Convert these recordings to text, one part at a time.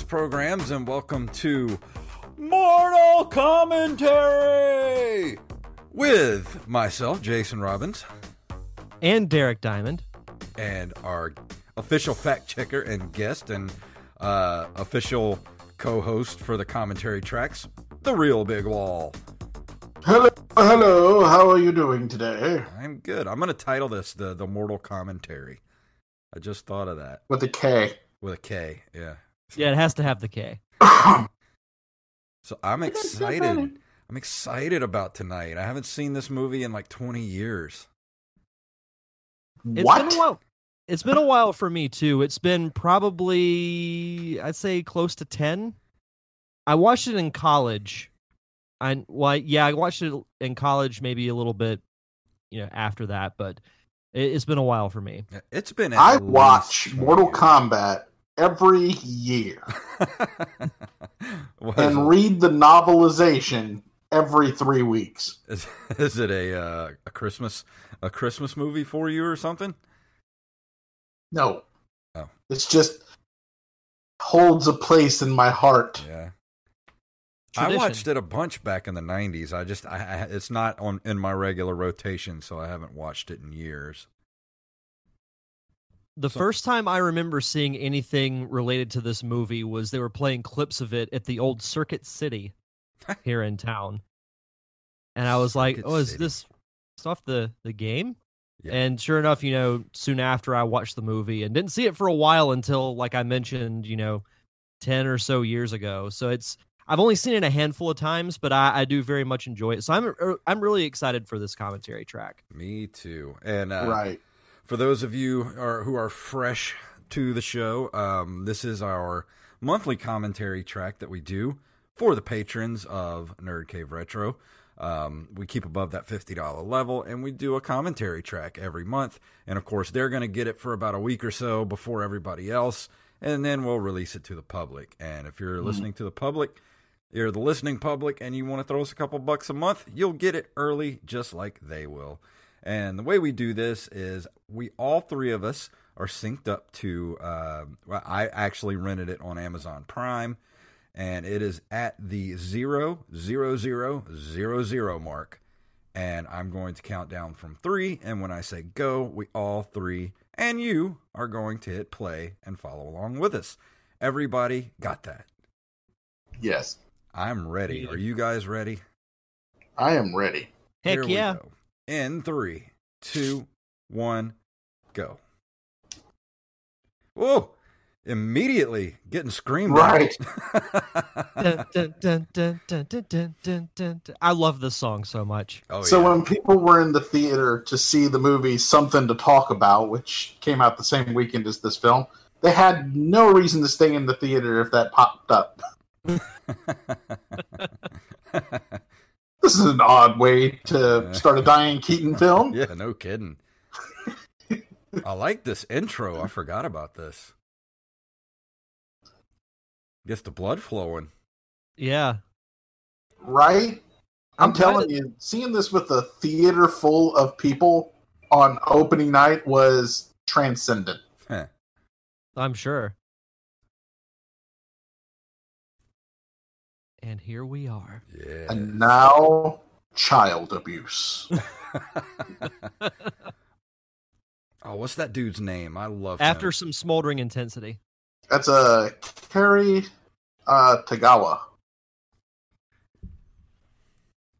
Greetings, programs, and welcome to Mortal Commentary with myself, Jason Robbins, and Derek Diamond. and our official fact checker and guest and uh, official co host for the commentary tracks, The Real Big Wall. Hello, hello. How are you doing today? I'm good. I'm going to title this the, the Mortal Commentary. I just thought of that With a K. with a K. Yeah. Yeah, it has to have the K. So I'm excited. I'm excited about tonight. I haven't seen this movie in like 20 years. It's what? been a while. It's been a while for me too. It's been probably I'd say close to ten. I watched it in college. I well, yeah, I watched it in college, maybe a little bit, you know, after that. But it, it's been a while for me. It's been. I watch Mortal years. Kombat every year and it? read the novelization every three weeks. Is, is it a uh, a Christmas a Christmas movie for you or something? No. Oh. It's just holds a place in my heart. Yeah. Tradition. I watched it a bunch back in the '90s. I just, I, I, it's not on in my regular rotation, so I haven't watched it in years. The So- first time I remember seeing anything related to this movie was they were playing clips of it at the old Circuit City here in town. And I was like, "Oh, is City. this stuff the the game?" Yeah. And sure enough, you know, soon after I watched the movie and didn't see it for a while until like I mentioned, you know, 10 or so years ago. So it's I've only seen it a handful of times, but I, I do very much enjoy it. So I'm er, I'm really excited for this commentary track. Me too. And uh, right. For those of you who are, who are fresh to the show, um, this is our monthly commentary track that we do for the patrons of Nerd Cave Retro. Um, we keep above that $50 level and we do a commentary track every month. And of course, they're going to get it for about a week or so before everybody else. And then we'll release it to the public. And if you're listening to the public, you're the listening public and you want to throw us a couple bucks a month, you'll get it early just like they will. And the way we do this is we all three of us are synced up to. Uh, well, I actually rented it on Amazon Prime, and it is at the zero zero zero zero zero mark. And I'm going to count down from three. And when I say go, we all three and you are going to hit play and follow along with us. Everybody got that? Yes. I'm ready. Are you guys ready? I am ready. Heck Here we yeah. go in three, two, one, go. Whoa! Immediately getting screamed right. I love this song so much. Oh, so yeah. when people were in the theater to see the movie Something to Talk About, which came out the same weekend as this film, they had no reason to stay in the theater if that popped up. This is an odd way to start a Diane Keaton film. yeah, no kidding. I like this intro. I forgot about this. Gets the blood flowing. Yeah. Right? I'm I'm telling glad- you, seeing this with a theater full of people on opening night was transcendent. Heh. I'm sure. And here we are. Yeah. And now, child abuse. oh, what's that dude's name? I love After him. some smoldering intensity. That's a Cary uh, Tagawa.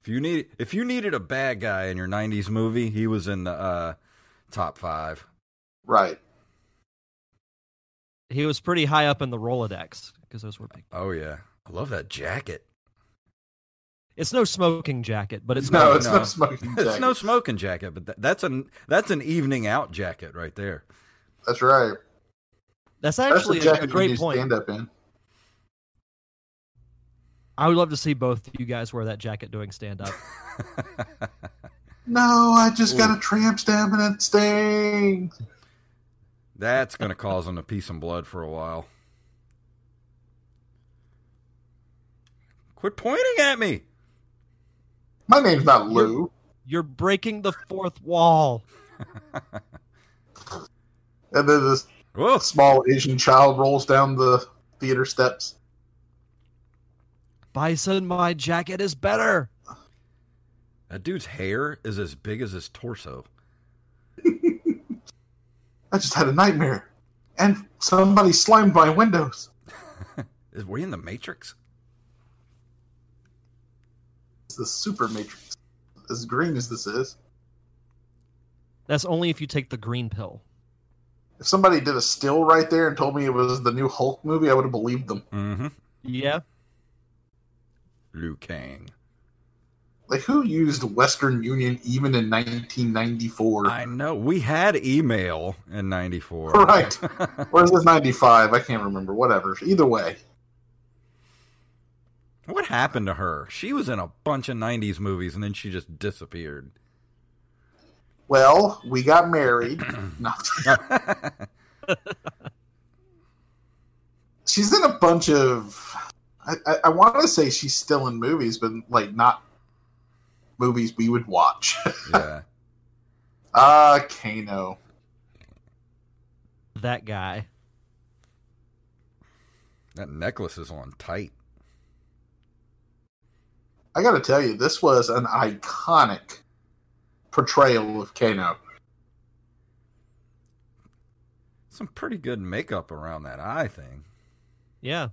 If you need if you needed a bad guy in your '90s movie, he was in the uh, top five. Right. He was pretty high up in the Rolodex because those were big. Oh yeah, I love that jacket. It's no smoking jacket, but it's no, no, it's no. no smoking It's jacket. no smoking jacket, but that, that's an that's an evening out jacket right there. That's right. That's That's actually the a, a great you point. stand up in. I would love to see both of you guys wear that jacket doing stand up. No, I just Ooh. got a tramp stamp and it stings. that's gonna cause him to pee some blood for a while. Quit pointing at me. My name's not Lou. You're breaking the fourth wall. And then this Whoa. small Asian child rolls down the theater steps. Bison, my jacket is better. That dude's hair is as big as his torso. I just had a nightmare, and somebody slimed my windows. Is we in the Matrix? It's the Super Matrix. As green as this is, That's only if you take the green pill. if somebody did a still right there and told me it was the new Hulk movie, I would have believed them. Mm-hmm. Yeah. Liu Kang. Like, who used Western Union even in 1994? I know. We had email in '94. Right. or is this 95? I can't remember. Whatever. Either way. What happened to her? She was in a bunch of '90s movies and then she just disappeared. Well, we got married. She's in a bunch of. I, I, I want to say she's still in movies, but like not movies we would watch. yeah. Ah, Kano. That guy. That necklace is on tight. I got to tell you, this was an iconic portrayal of Kano. Some pretty good makeup around that eye thing. Yeah.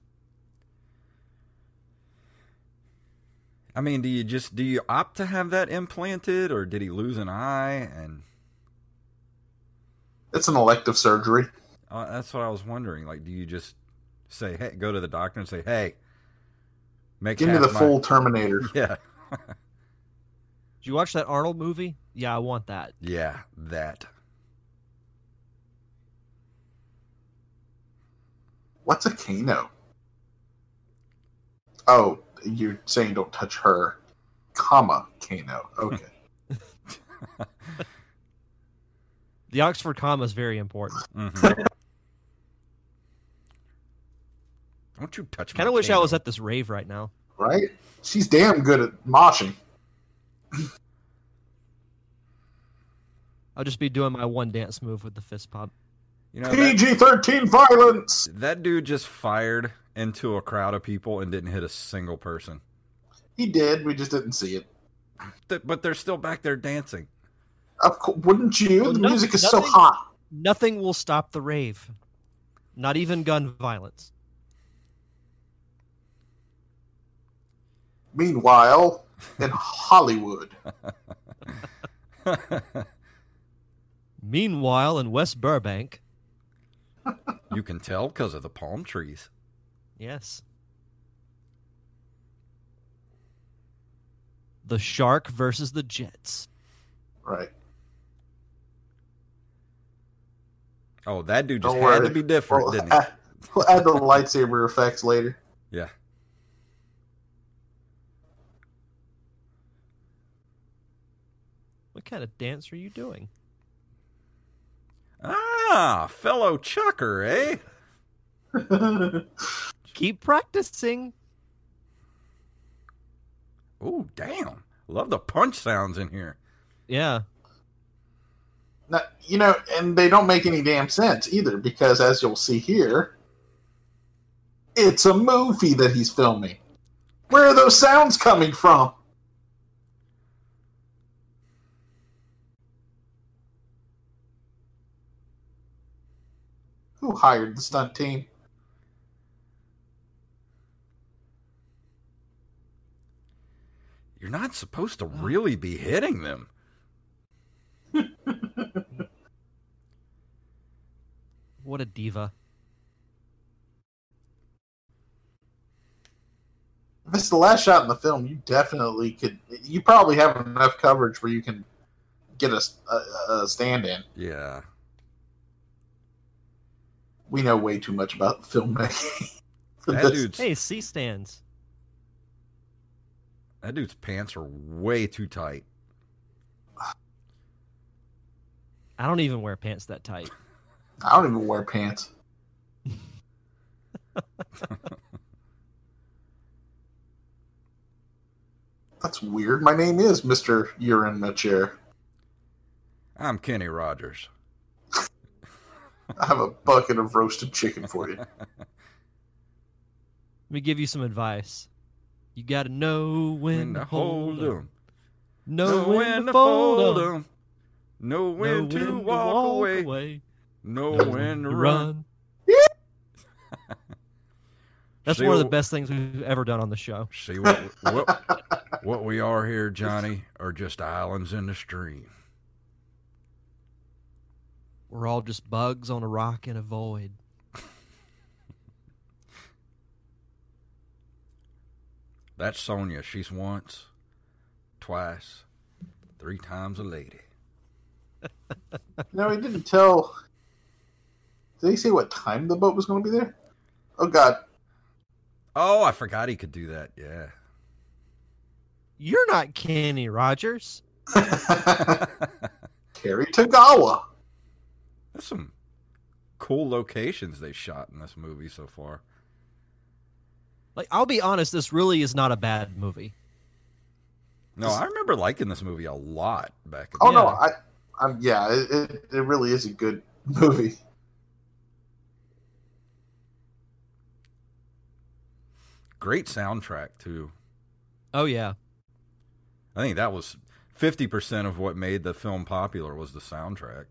I mean, do you just do you opt to have that implanted, or did he lose an eye? And It's an elective surgery. uh, that's what I was wondering. Like, do you just say, "Hey, go to the doctor and say, hey, make Give me the my-" full Terminator. Yeah, Did you watch that Arnold movie? Yeah, I want that. yeah, that. What's a Kano? Oh, you're saying don't touch her, comma Kano. Okay. The Oxford comma is very important. Mhm. Don't you touch my Kind of wish I was at this rave right now. right? She's damn good at moshing. I'll just be doing my one dance move with the fist pump. You know, PG 13 violence! that dude just fired into a crowd of people and didn't hit a single person. He did, we just didn't see it. Th- But they're still back there dancing. Of course, wouldn't you? Well, the no- music is so hot. Nothing will stop the rave. Not even gun violence. Meanwhile, in Hollywood, Meanwhile, in West Burbank, you can tell because of the palm trees. yes. The Shark versus the Jets. right? Oh, that dude just Don't had worry. to be different, We'll, didn't he? add, we'll add the lightsaber effects later. Yeah. Kind of dance are you doing? Ah, fellow chucker, eh? Keep practicing. Oh, damn. Love the punch sounds in here. Yeah. Now, you know, and they don't make any damn sense either, because as you'll see here, it's a movie that he's filming. Where are those sounds coming from? Who hired the stunt team? You're not supposed to really be hitting them. What a diva. If it's the last shot in the film, you definitely could. You probably have enough coverage where you can get a, a, a stand in. Yeah. We know way too much about filmmaking. That dude's, Hey, C stands. that dude's pants are way too tight. I don't even wear pants that tight. I don't even wear pants. That's weird. My name is Mister You're in a chair. I'm Kenny Rogers. I have a bucket of roasted chicken for you. Let me give you some advice. You gotta know when, When to hold 'em. 'em. Know when to fold 'em. Know when, Know to walk away. Know Know when to to run. That's See one of the what- best things we've ever done on the show. See what what what we are here, Johnny, are just islands in the stream. We're all just bugs on a rock in a void. That's Sonia. She's once, twice, three times a lady. No, he didn't tell. Did he say what time the boat was going to be there? Oh God, Oh, I forgot he could do that. Yeah. You're not Kenny Rogers. Cary Tagawa. There's some cool locations they shot in this movie so far. Like, I'll be honest, this really is not a bad movie. No, I remember liking this movie a lot back in Oh the no, Yeah. I, I'm yeah, it, it, it really is a good movie. Great soundtrack too. Oh yeah, I think that was fifty percent of what made the film popular was the soundtrack.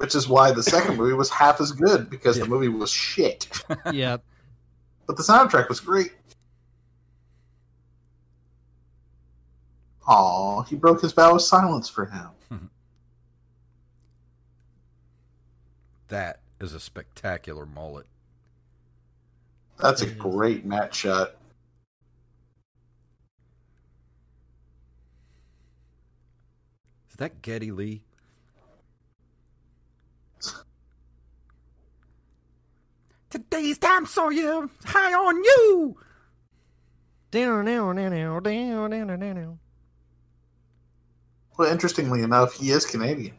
Which is why the second movie was half as good because Yeah. the movie was shit, yeah. but the soundtrack was great. Aw, he broke his vow of silence for him. That is a spectacular mullet. That's a great match shot. Is that Geddy Lee? Today's time saw you high on you. Well, interestingly enough, he is Canadian.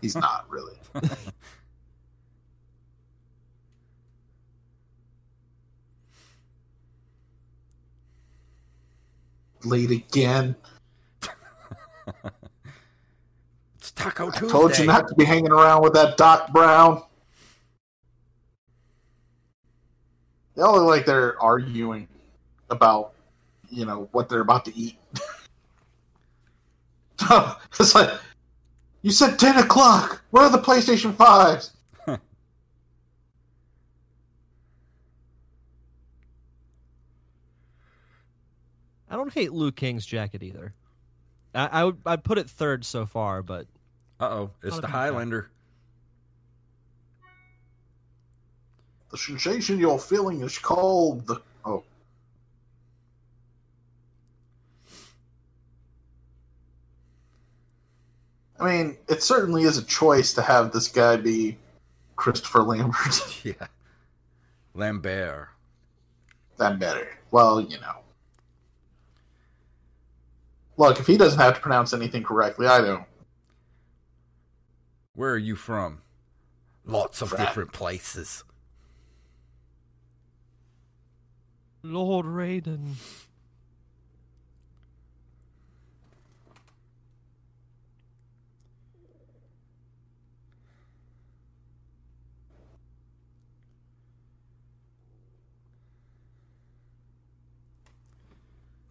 He's not really. Late again. It's Taco I Tuesday. told you not to be hanging around with that Doc Brown. They all look like they're arguing about, you know, what they're about to eat. it's like, you said 10 o'clock. Where are the PlayStation 5s? I don't hate Liu Kang's jacket either. I, I would I'd put it third so far, but Uh oh, it's the a bad. Highlander. The sensation you're feeling is called the. Oh. I mean, it certainly is a choice to have this guy be Christopher Lambert. Yeah. Lambert. better. Well, you know. Look, if he doesn't have to pronounce anything correctly, I don't. Where are you from? Lots of different places. Lord Raiden.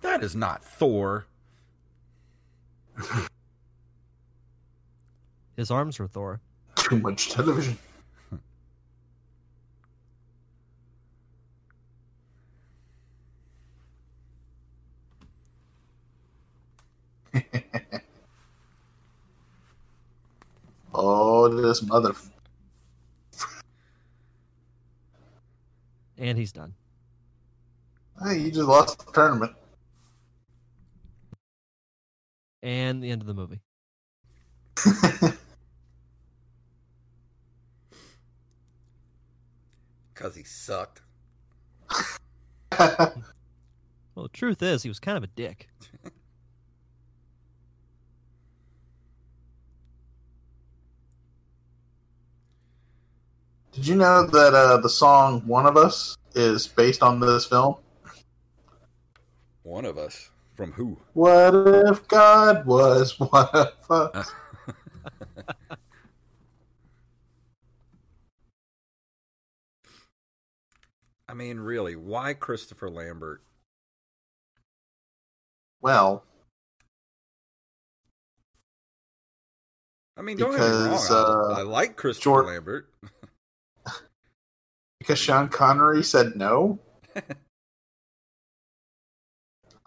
That is not Thor. His arms are Thor. Too much television. oh, this mother. And he's done. Hey, you just lost the tournament. And the end of the movie. Because he sucked. Well, the truth is, he was kind of a dick. Did you know that uh, the song "One of Us" is based on this film? One of us. From who? What if God was one of us? I mean, really, why Christopher Lambert? Well, I mean, don't get me wrong. Because, I, uh, I like Christopher Jor- Lambert. Because Sean Connery said no.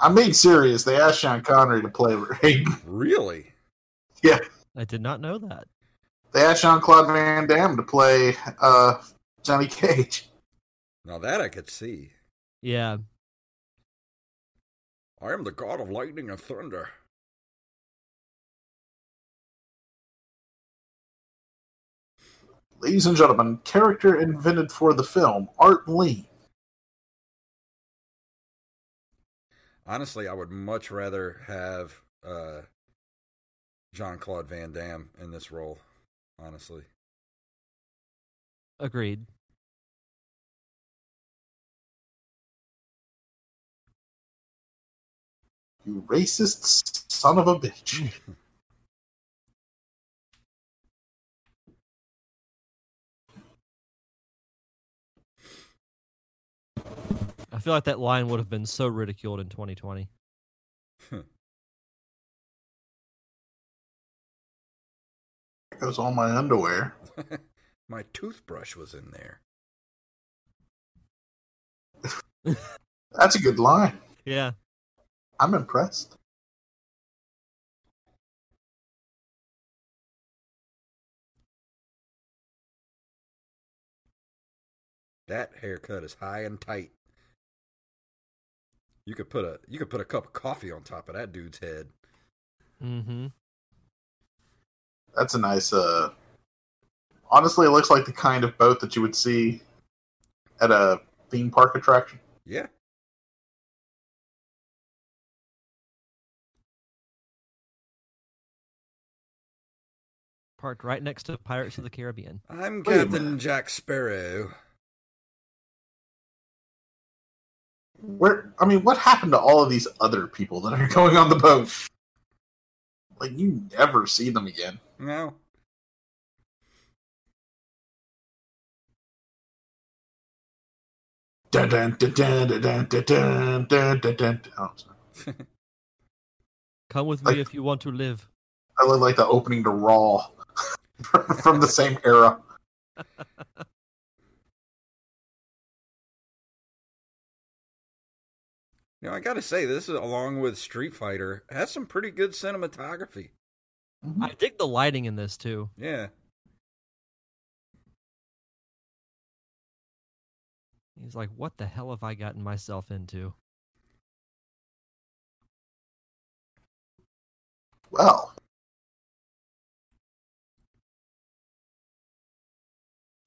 I'm being serious. They asked Sean Connery to play Raiden. Really? Yeah. I did not know that. They asked Jean Claude Van Damme to play uh, Johnny Cage. Now that I could see. Yeah. I am the god of lightning and thunder. Ladies and gentlemen, character invented for the film, Art Lee. Honestly, I would much rather have uh, Jean Claude Van Damme in this role. Honestly, Agreed. You racist son of a bitch. I feel like that line would have been so ridiculed in 2020. There goes all my underwear. my toothbrush was in there. That's a good line. Yeah. I'm impressed. That haircut is high and tight. You could put a you could put a cup of coffee on top of that dude's head. Mm-hmm. That's a nice. uh Honestly, it looks like the kind of boat that you would see at a theme park attraction. Yeah. Parked right next to Pirates of the Caribbean. I'm Captain. Jack Sparrow. Where I mean, what happened to all of these other people that are going on the boat? Like you never see them again. No. Dun, dun, dun, Come with me if you want to live. I look like the opening to Raw from the same era. You know, I gotta say, this is along with Street Fighter has some pretty good cinematography. Mm-hmm. I dig the lighting in this too. Yeah. He's like, what the hell have I gotten myself into? Well,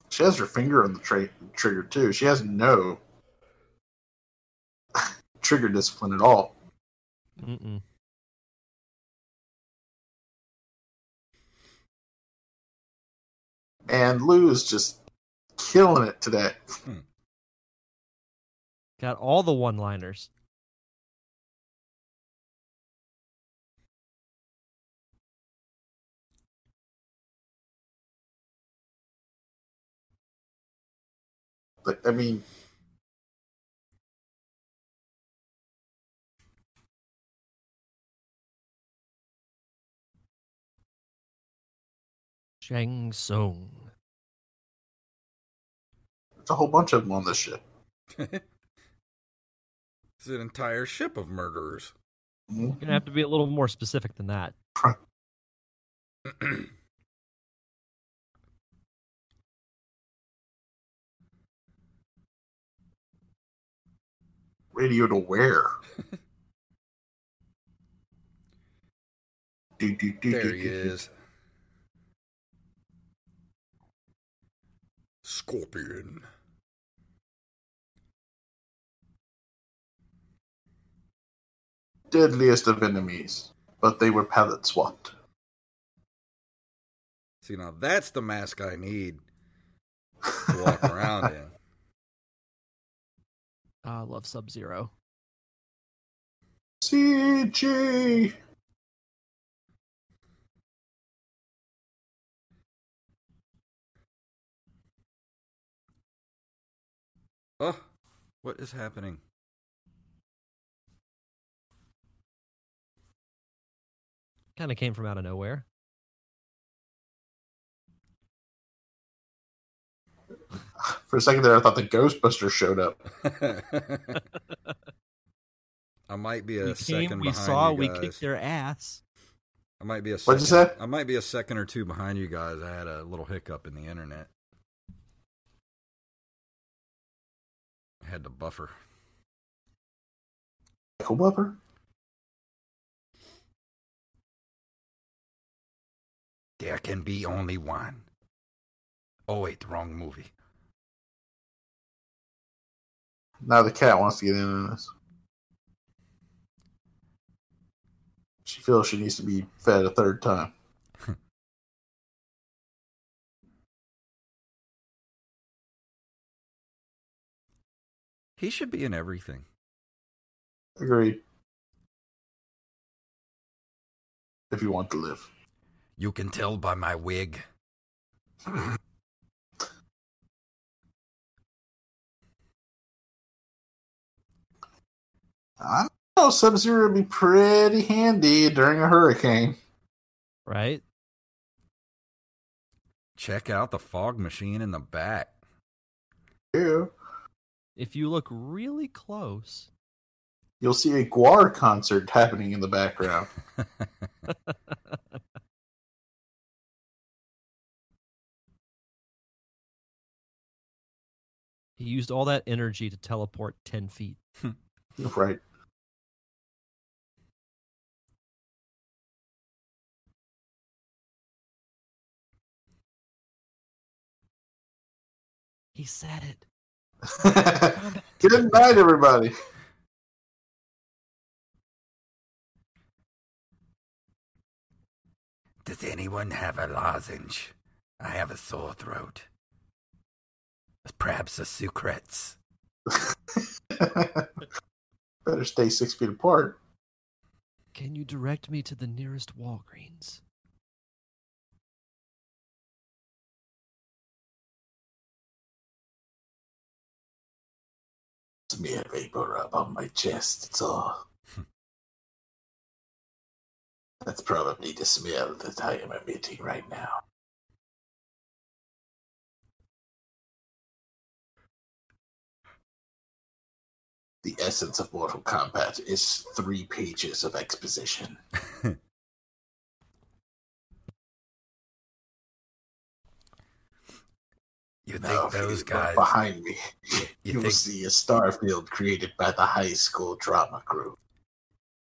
she has her finger on the tra- trigger too. She has no trigger discipline at all. Mm-mm. And Lou's just killing it today. Hmm. Got all the one-liners. Like, I mean, Shang Tsung. there's a whole bunch of them on this ship. it's an entire ship of murderers. Mhm. You're gonna have to be a little more specific than that. Radio to where? do, do, do, there do, he do, do. is. Scorpion. Deadliest of enemies, but they were pallet swapped. See, now that's the mask I need to walk around in. Ah, I love Sub Zero. CG. What is happening? Kind of came from out of nowhere. For a second there, I thought the Ghostbusters showed up. I might be a we second came, we behind saw, you we kicked their ass. I might be a. Second, What'd you say? I might be a second or two behind you guys. I had a little hiccup in the internet. Had to buffer. Michael Buffer? There can be only one. Oh wait, the wrong movie. Now the cat wants to get in on this. She feels she needs to be fed a third time. He should be in everything. Agreed. If you want to live. You can tell by my wig. I don't know. Sub Zero would be pretty handy during a hurricane. Right? Check out the fog machine in the back. Ew. If you look really close, You'll see a Gwar concert happening in the background. he used all that energy to teleport 10 feet. right. He said it. Good night, everybody. Does anyone have a lozenge? I have a sore throat. Perhaps a Sucrets. Better stay six feet apart. Can you direct me to the nearest Walgreens? Smear vapor up on my chest. It's all. That's probably the smell that I am emitting right now. The essence of Mortal Kombat is three pages of exposition. You Now, think those guys? behind me, You will think see a star field created by the high school drama crew.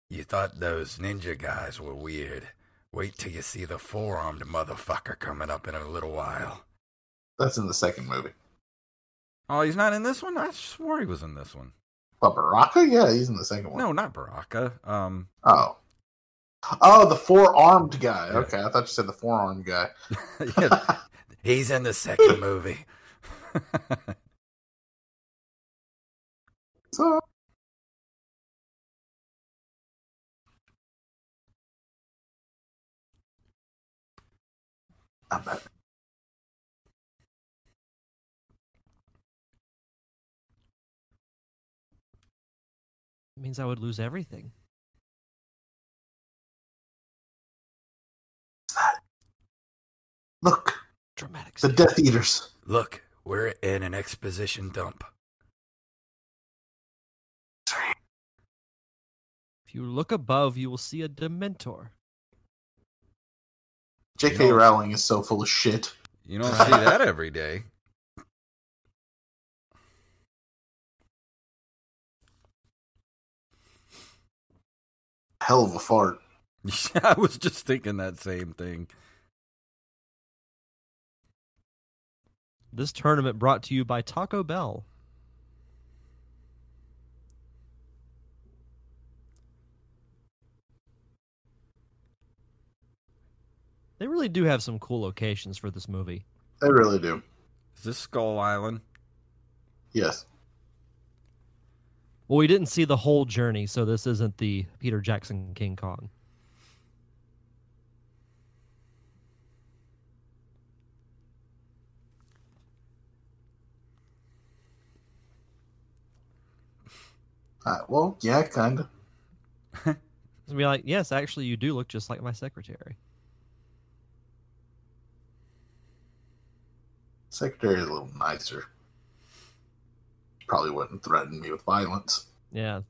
you thought those ninja guys were weird? Wait till you see the four-armed motherfucker coming up in a little while. That's in the second movie. Oh, he's not in this one. I swore he was in this one. But Baraka? Yeah, he's in the second one. No, not Baraka. Um, Oh. Oh, the four armed guy. Okay, I thought you said the four armed guy. yeah, he's in the second movie. So, I'm It means I would lose everything. Look, Dramatic. the. Death Eaters. Look, we're in an exposition dump. If you look above, you will see a Dementor. J.K. No. Rowling is so full of shit. You don't see that every day. Hell of a fart. I was just thinking that same thing. This tournament brought to you by Taco Bell. They really do have some cool locations for this movie. They really do. Is this Skull Island? Yes. Well, we didn't see the whole journey, so this isn't the Peter Jackson King Kong. Uh, well, yeah, kind of. And be like, yes, actually, you do look just like my secretary. Secretary is a little nicer. Probably wouldn't threaten me with violence. Yeah,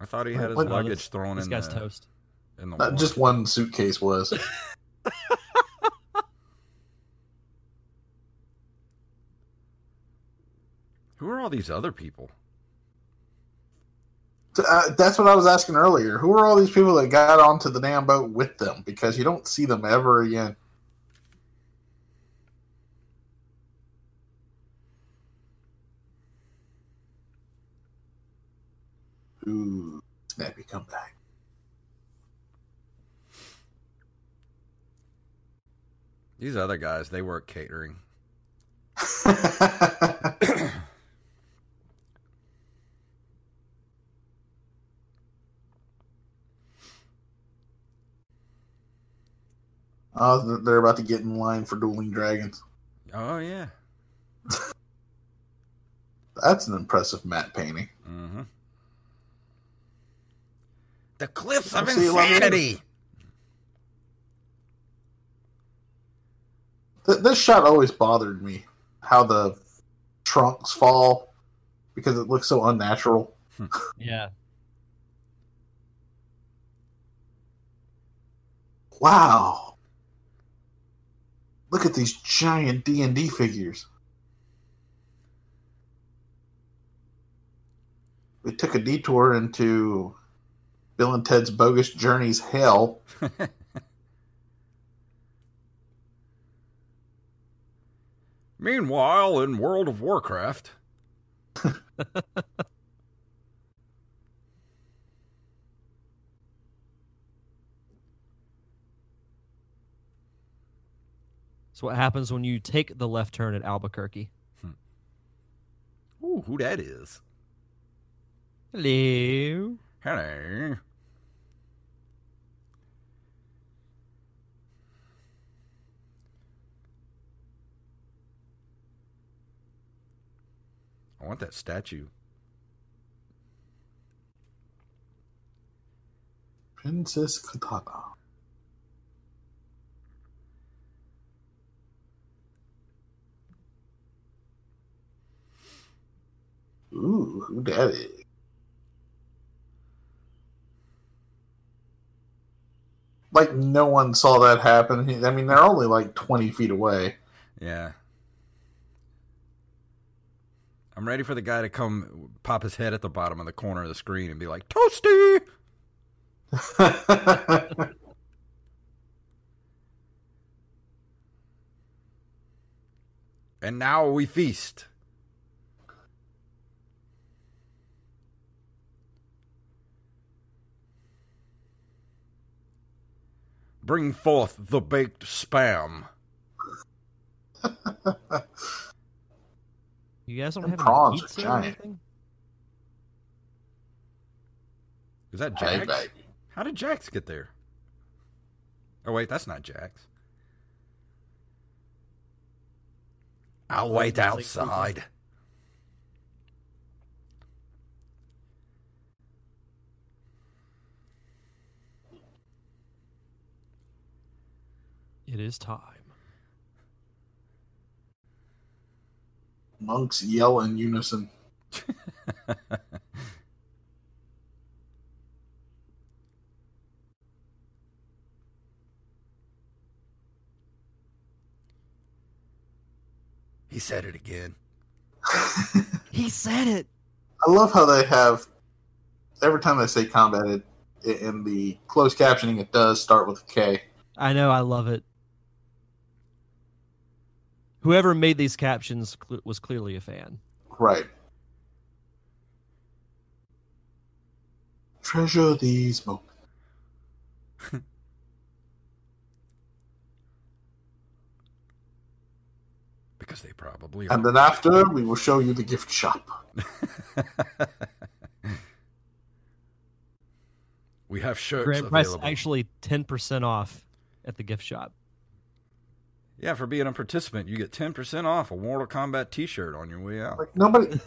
I thought he had his What- Oh, luggage this- thrown this in guy's the, toast. in the Uh, just one suitcase was. Who are all these other people? Uh, that's what I was asking earlier. Who are all these people that got onto the damn boat with them? Because you don't see them ever again. Ooh, snappy comeback. These other guys, they work catering. oh, they're about to get in line for dueling dragons. Oh yeah. That's an impressive matte painting. Mm-hmm. The cliffs of See, love it. insanity. Th- this shot always bothered me. How the trunks fall because it looks so unnatural. Yeah, Wow. Look at these giant D&D figures. We took a detour into Bill and Ted's Bogus Journeys Hell. Meanwhile, in World of Warcraft, so what happens when you take the left turn at Albuquerque? Hmm. ooh, who that is? Hello. Hello. I want that statue. Princess Kitana. Ooh, who that is? Like no one saw that happen. I mean, they're only like twenty feet away. Yeah. I'm ready for the guy to come pop his head at the bottom of the corner of the screen and be like, Toasty! And now we feast. Bring forth the baked spam. You guys don't Them have prawns any are pizza or giant. anything? Is that Hey, Jax? baby. How did Jax get there? Oh wait, that's not Jax. I'll wait outside. It is time. Monks yell in unison. He said it again. He said it. I love how they have every time they say combat it in the closed captioning it does start with a K. I know. I love it. Whoever made these captions cl- was clearly a fan. Right. Treasure these moments. Because they probably are. And then after we will show you the gift shop. we have shirts Grand price available. actually ten percent off at the gift shop. Yeah, for being a participant, you get ten percent off a Mortal Kombat T-shirt on your way out. Like nobody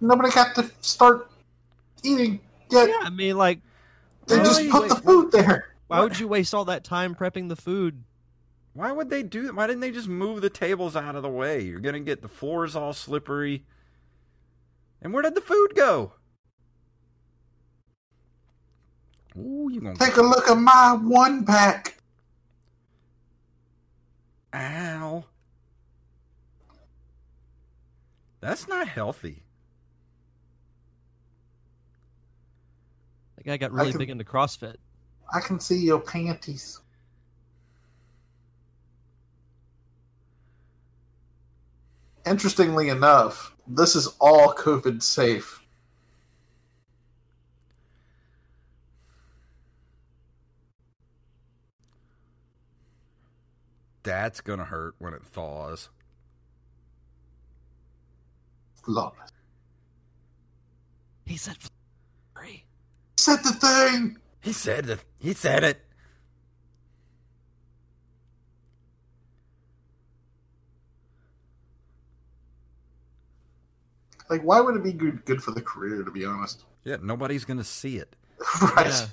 nobody got to start eating yet. Yeah, I mean, like, They Why just put wait- the food there. why would you waste all that time prepping the food? Why would they do? That? Why didn't they just move the tables out of the way? You're gonna get the floors all slippery. And where did the food go? Ooh, you gonna Take a look at my one pack. Ow? That's not healthy. That guy got really can- big into CrossFit. I can see your panties. Interestingly enough, this is all COVID safe. That's gonna hurt when it thaws. Flawless. He said, "Free." Said the thing. He said it. He said it. Like, why would it be good, good for the career, to be honest? Yeah, nobody's gonna see it. right. Yeah.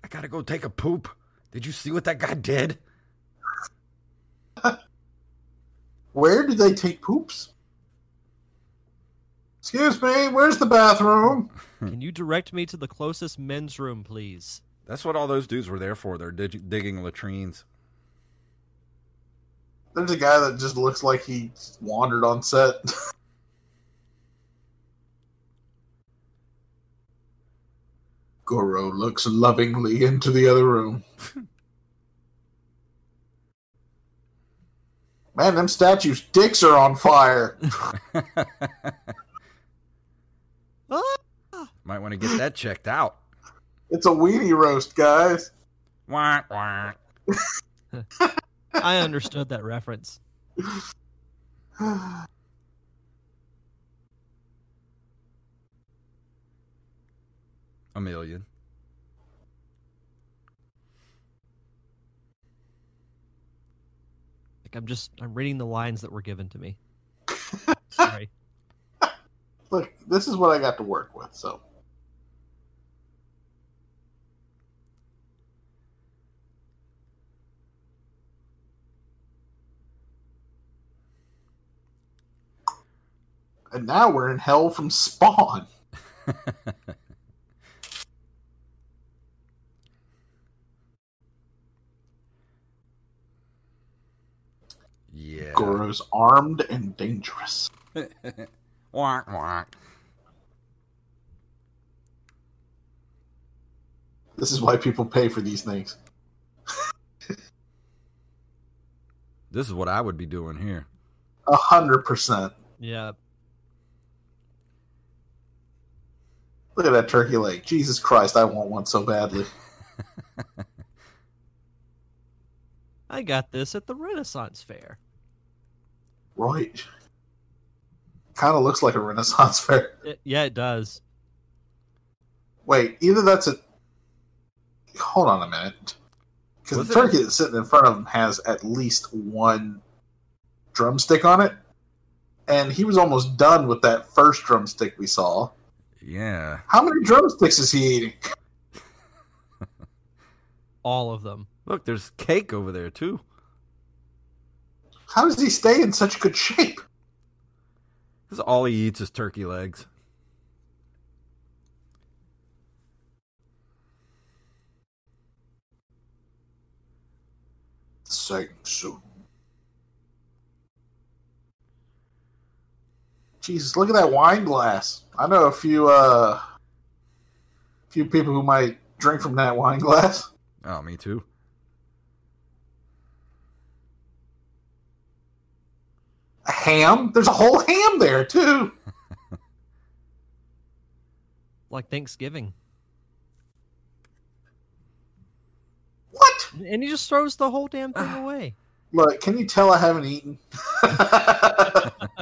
I gotta go take a poop. Did you see what that guy did? Where do they take poops? Excuse me, where's the bathroom? Can you direct me to the closest men's room, please? That's what all those dudes were there for. They're dig- digging latrines. There's a guy that just looks like he wandered on set. Goro looks lovingly into the other room. Man, them statues' dicks are on fire. Ah! Might want to get that checked out. It's a weenie roast, guys. Wah, wah. I understood that reference. A million. Like I'm just I'm reading the lines that were given to me. Sorry. Look, this is what I got to work with, so. And now we're in hell from Spawn. Yeah. Goro's armed and dangerous. Wah, wah. This is why people pay for these things. This is what I would be doing here. A hundred percent. Yeah. Look at that turkey leg. Jesus Christ, I want one so badly. I got this at the Renaissance Fair. Right. Kind of looks like a Renaissance fair. It- yeah, it does. Wait, either that's a. Hold on a minute. Because Was the it- turkey that's sitting in front of him has at least one drumstick on it. And he was almost done with that first drumstick we saw. Yeah. How many drumsticks is he eating? All of them. Look, there's cake over there too. How does he stay in such good shape? Because all he eats is turkey legs. Shang Tsung. Jesus, look at that wine glass. I know a few uh few people who might drink from that wine glass. Oh, me too. Ham? There's a whole ham there too. Like Thanksgiving. What? And he just throws the whole damn thing away. Look, can you tell I haven't eaten? that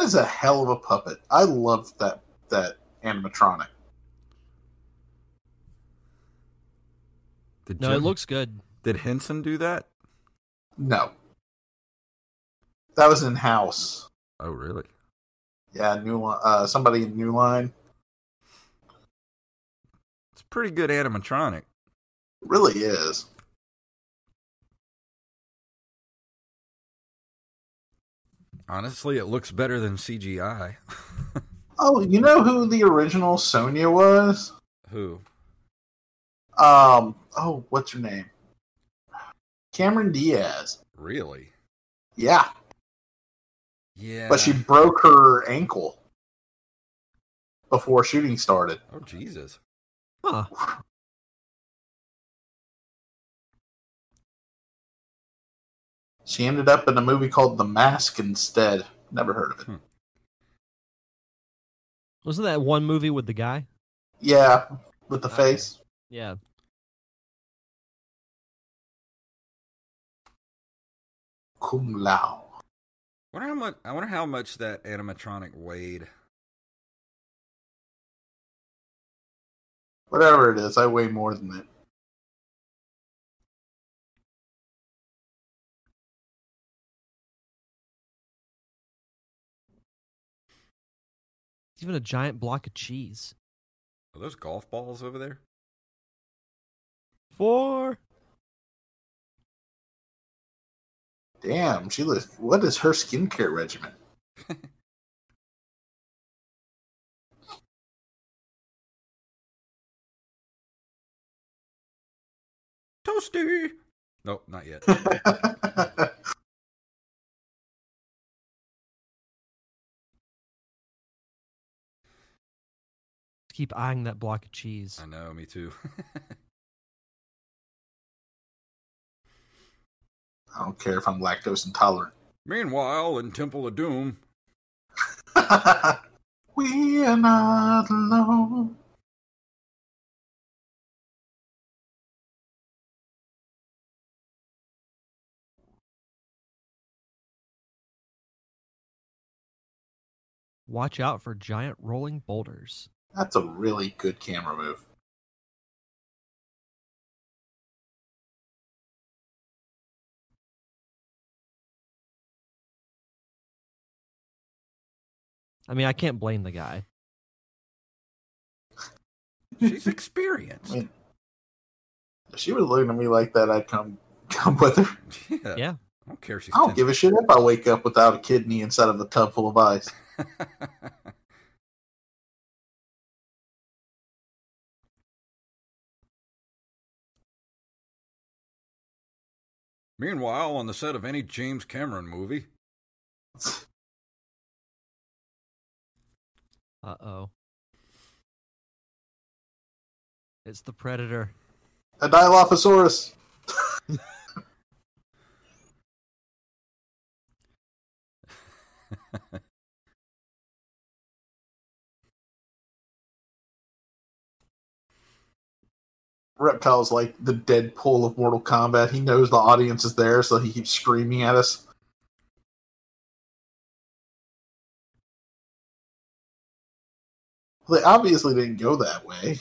is a hell of a puppet. I love that that animatronic. Did No, it looks good. Did Henson do that? No, that was in house. Oh, really? Yeah, new Li- uh, somebody in New Line. It's pretty good animatronic. Really is. Honestly, it looks better than CGI. Oh, you know who the original Sonya was? Who? Um. Oh, what's her name? Cameron Diaz. Really? Yeah, Yeah. but she broke her ankle before shooting started. Oh, Jesus. Huh. She ended up in a movie called The Mask instead. Never heard of it. Wasn't that one movie with the guy? Yeah, with the Okay. face. Yeah. Kung Lao. Wonder how much. I wonder how much that animatronic weighed. Whatever it is, I weigh more than it. Even a giant block of cheese. Are those golf balls over there? Four. Damn, she looks. What is her skincare regimen? Toasty. Nope, not yet. Keep eyeing that block of cheese. I know, me too. I don't care if I'm lactose intolerant. Meanwhile, in Temple of Doom, we are not alone. Watch out for giant rolling boulders. That's a really good camera move. I mean, I can't blame the guy. she's experienced. I mean, if she was looking at me like that, I'd come come with her. yeah. Yeah. I don't care if she's. I don't give a shit if I wake up without a kidney inside of a tub full of ice. Meanwhile, on the set of any James Cameron movie, Uh oh. It's the predator. A Dilophosaurus. Reptile's like the Deadpool of Mortal Kombat. He knows the audience is there, so he keeps screaming at us. They obviously didn't go that way,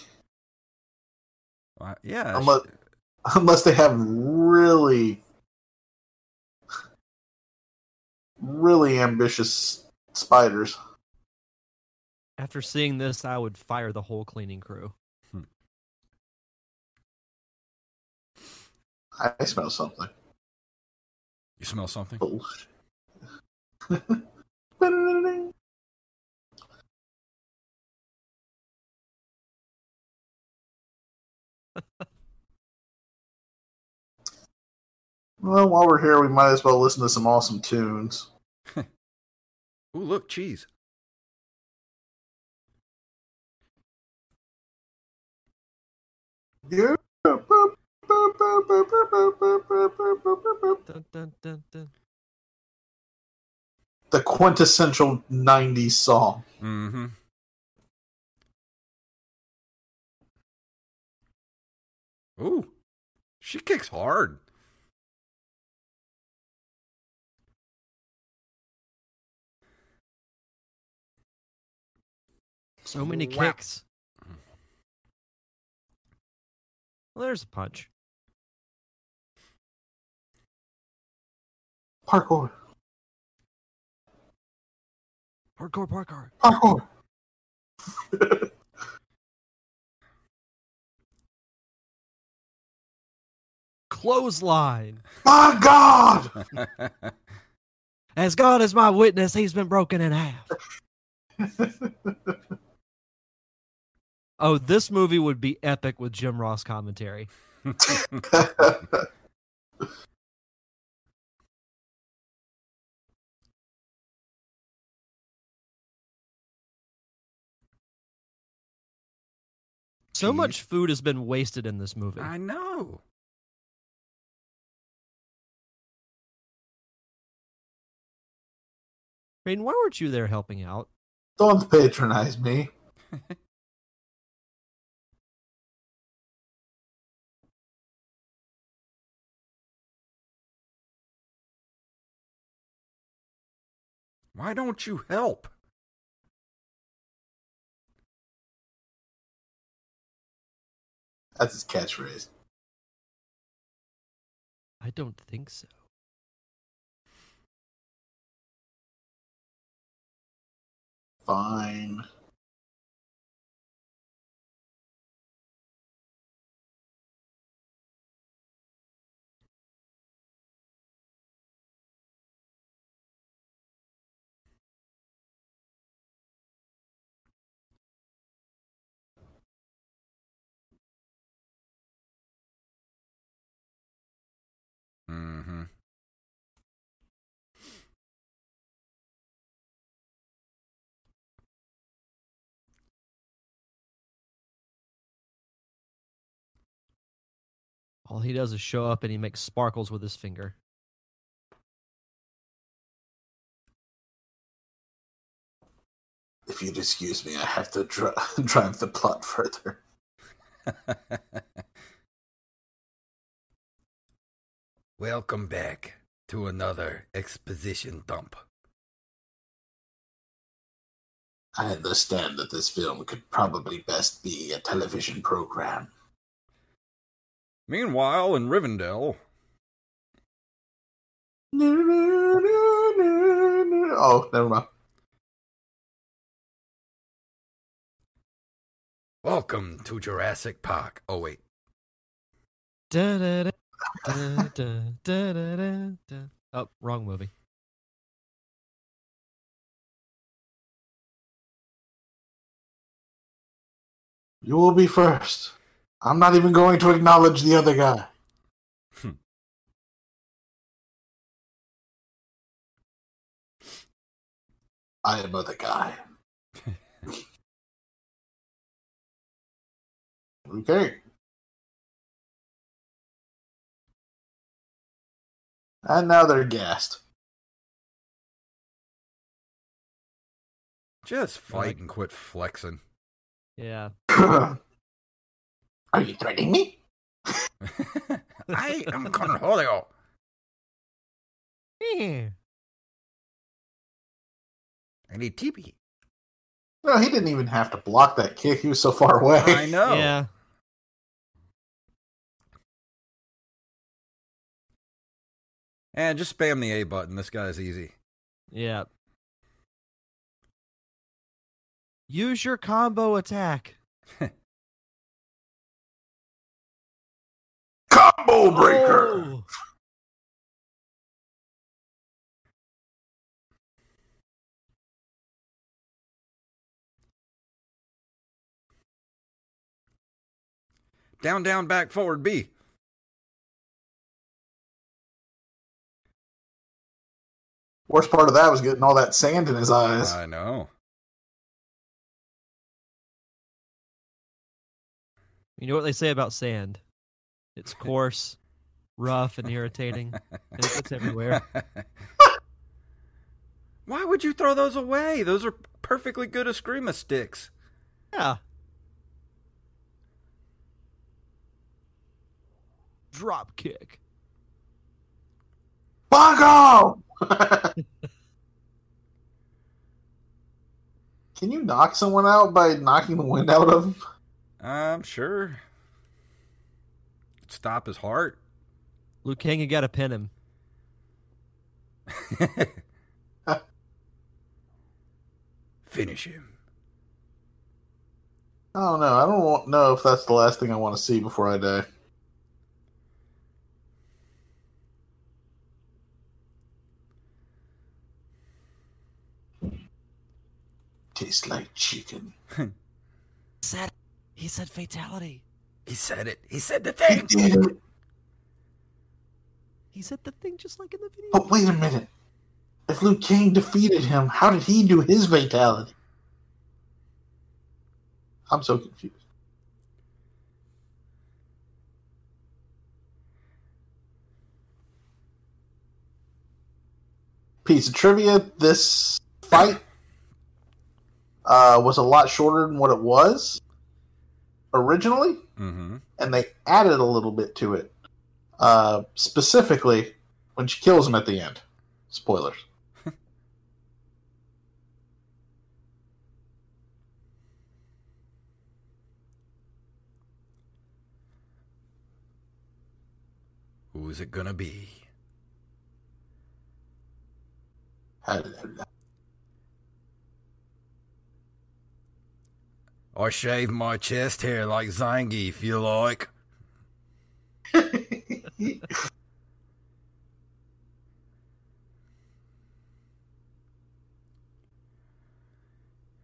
Uh, yeah, Unless- she- unless they have really, really ambitious spiders. After seeing this, I would fire the whole cleaning crew. I smell something. you smell something. Bullshit. Oh. well, while we're here, we might as well listen to some awesome tunes. Ooh, look, cheese. Yeah. Dun, dun, dun, dun. The quintessential 90s song. Mm-hmm. Ooh, she kicks hard. So many Wow. kicks. Well, there's a punch. Parkour. Hardcore parkour. Parkour. Clothesline. My God! As God is my witness, he's been broken in half. Oh, this movie would be epic with Jim Ross commentary. So Jeez. much food has been wasted in this movie. I know. Rain, why weren't you there helping out? Don't patronize me. Why don't you help? That's his catchphrase. I don't think so. Fine. Mm-hmm. All he does is show up and he makes sparkles with his finger. If you'd excuse me, I have to dri- drive the plot further. Welcome back to another exposition dump. I understand that this film could probably best be a television program. Meanwhile, in Rivendell, Oh, never mind. welcome to Jurassic Park. Oh wait, Da, da, da, da, da, da, da, da, da. Oh, wrong movie. You will be first. I'm not even going to acknowledge the other guy. Hmm. I am other guy. okay. And now they're gassed. just fight and quit flexing. Yeah. Are you threatening me? I am Cornholio. Yeah. I need TP. No, he didn't even have to block that kick. He was so far away. I know. Yeah. And just spam the A button. This guy's easy. Yeah. Use your combo attack. Combo breaker. Oh. Down, down, back, forward, B. Worst part of that was getting all that sand in his eyes. I know. You know what they say about sand? It's coarse, rough, and irritating. And it gets everywhere. Why would you throw those away? Those are perfectly good Eskrima sticks. Yeah. Drop kick. Bongo! Can you knock someone out by knocking the wind out of them? I'm sure. Stop his heart. Liu Kang, you gotta pin him. Finish him. I don't know. I don't know if that's the last thing I want to see before I die. Tastes like chicken. Said he said fatality. He said it. He said the He thing. did it. He said the thing just like in the video. But wait a minute. If Liu Kang defeated him, how did he do his fatality? I'm so confused. Piece of trivia this fight uh, was a lot shorter than what it was originally Mm-hmm. and they added a little bit to it. Uh, specifically, when she kills him at the end. Spoilers. Who's it gonna be? I shave my chest hair like Zangief, if you like.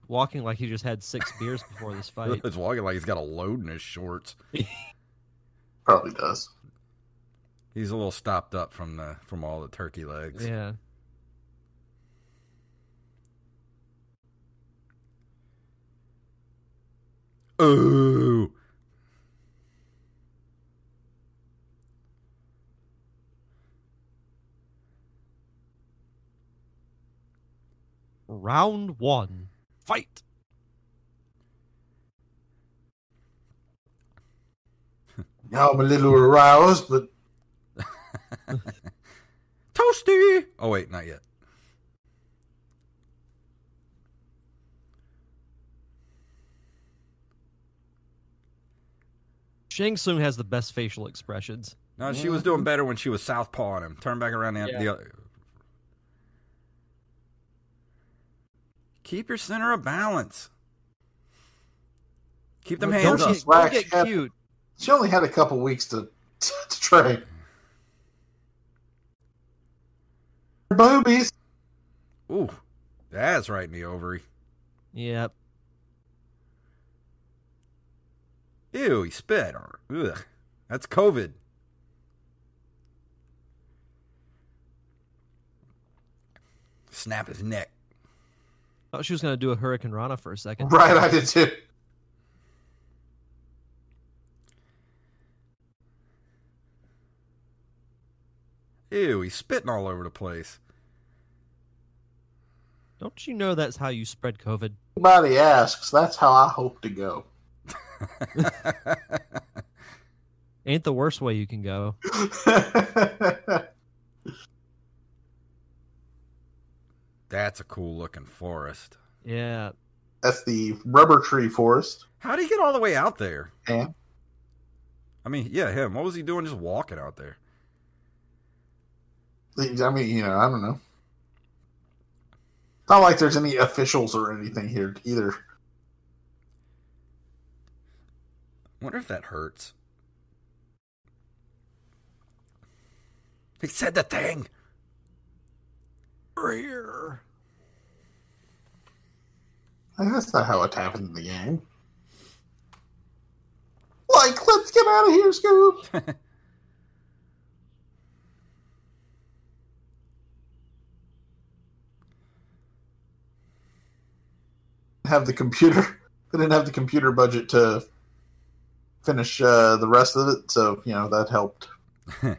Walking like he just had six beers before this fight. It's walking like he's got a load in his shorts. Probably does. He's a little stopped up from the from all the turkey legs. Yeah. Ooh. Round one. Fight. Now I'm a little aroused, but Toasty. Oh wait, not yet. Shang Tsung has the best facial expressions. No, she was doing better when she was southpaw on him. Turn back around the, Yeah. the other. Keep your center of balance. Keep them Don't hands up. don't Slack get shut- cute. she only had a couple weeks to, to train. Boobies. Ooh, that's right in the ovary. Yep. Ew, he spit. Ugh, that's COVID. Snap his neck. I Thought she was gonna do a Hurricanrana for a second. Right, I did too. Ew, he's spitting all over the place. Don't you know that's how you spread COVID? Everybody asks. That's how I hope to go. Ain't the worst way you can go. That's a cool looking forest. Yeah. That's the rubber tree forest. How did he get all the way out there? And I mean, yeah, him. What was he doing just walking out there? I mean, you know, I don't know. Not like there's any officials or anything here either. Wonder if that hurts. He said the thing. Rear. That's not how it happened in the game. Like, let's get out of here, Scoop. have the computer. They didn't have the computer budget to finish uh, the rest of it, so you know that helped.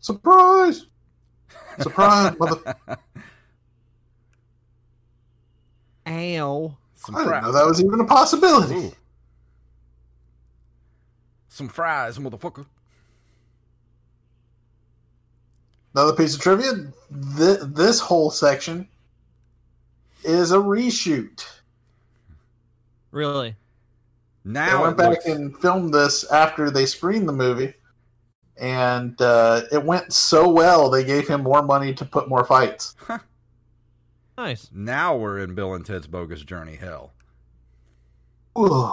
Surprise! Surprise! mother- Ow. Some I didn't know that was even a possibility. Ooh. Some fries, motherfucker. Another piece of trivia: th- this whole section is a reshoot. Really? They Now went back looks- and filmed this after they screened the movie, and uh, it went so well they gave him more money to put more fights. Nice. now we're in Bill and Ted's Bogus Journey hell. Ooh.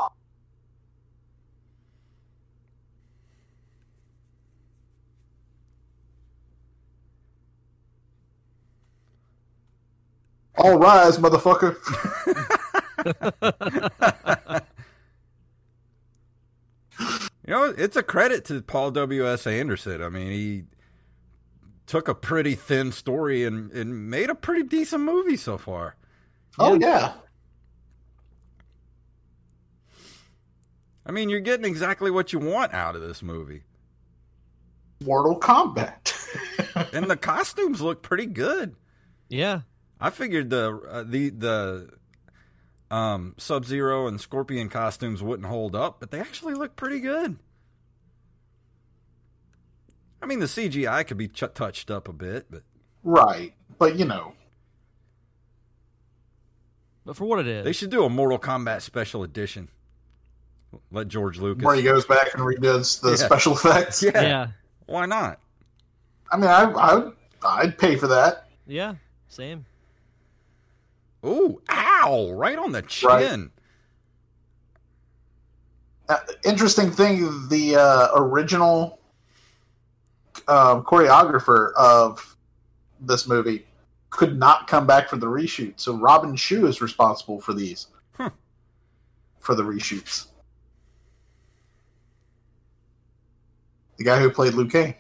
All rise, motherfucker. You know, it's a credit to Paul W. S. Anderson. I mean, he took a pretty thin story and, and made a pretty decent movie so far. Oh yeah. I mean, you're getting exactly what you want out of this movie. Mortal Kombat. And the costumes look pretty good. Yeah. I figured the uh, the the um, Sub Zero and Scorpion costumes wouldn't hold up, but they actually look pretty good. I mean, the CGI could be ch- touched up a bit, but right. But you know, But for what it is. they should do a Mortal Kombat special edition. Let George Lucas. where he goes back and redoes the Yeah. special effects. Yeah. yeah. Why not? I mean, I, I I'd pay for that. Yeah. Same. Ooh, ow! Right on the chin. Uh, interesting thing: the uh, original um, choreographer of this movie could not come back for the reshoot, so Robin Shou is responsible for these Huh. for the reshoots. The guy who played Liu. Kang.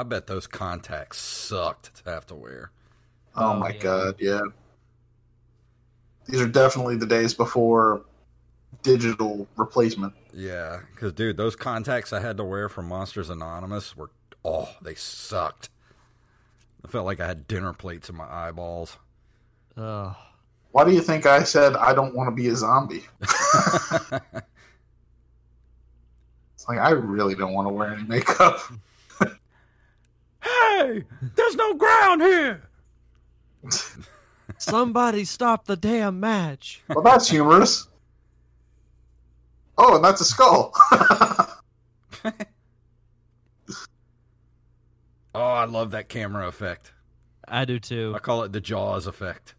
I bet those contacts sucked to have to wear. Oh, Oh, my yeah. god, yeah. These are definitely the days before digital replacement. Yeah, because dude, those contacts I had to wear from Monsters Anonymous were oh, they sucked. I felt like I had dinner plates in my eyeballs. Ugh. Why do you think I said I don't want to be a zombie? It's like I really don't want to wear any makeup. hey, there's no ground here. Somebody stop the damn match. Well, that's humorous. Oh, and that's a skull. Oh, I love that camera effect. I do too. I call it the Jaws effect.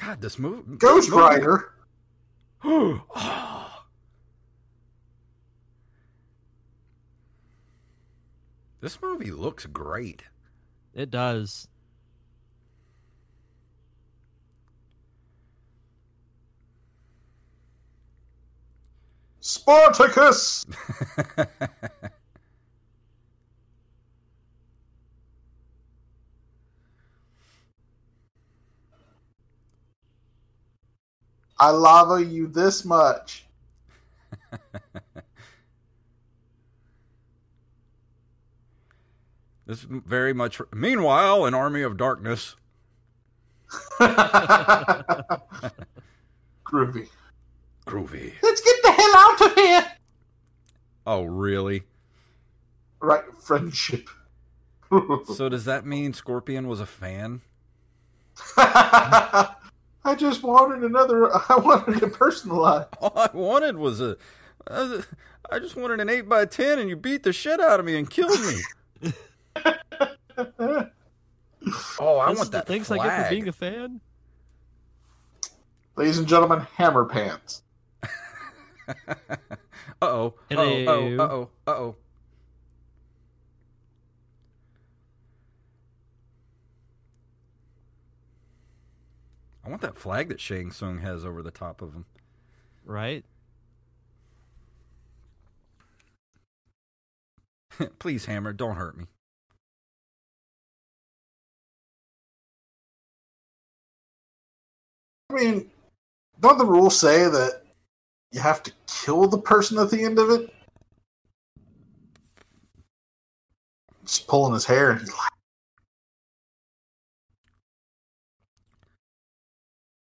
God, this movie. Ghost Rider. Oh. This movie looks great. It does. Spartacus. I lava you this much. This very much. Meanwhile, an army of darkness. Groovy. Groovy. Let's get the hell out of here. Oh, really? Right, friendship. So does that mean Scorpion was a fan? I just wanted another. I wanted it personalized. All I wanted was a. uh, just wanted an eight by ten, and you beat the shit out of me and killed me. Oh, I This want that thanks flag. I get for being a fan. Ladies and gentlemen, hammer pants. Uh oh. Uh Hello. oh. Uh oh. Uh oh. I want that flag that Shang Tsung has over the top of him. Right? Please, Hammer, don't hurt me. I mean, don't the rules say that you have to kill the person at the end of it? Just pulling his hair and he's like,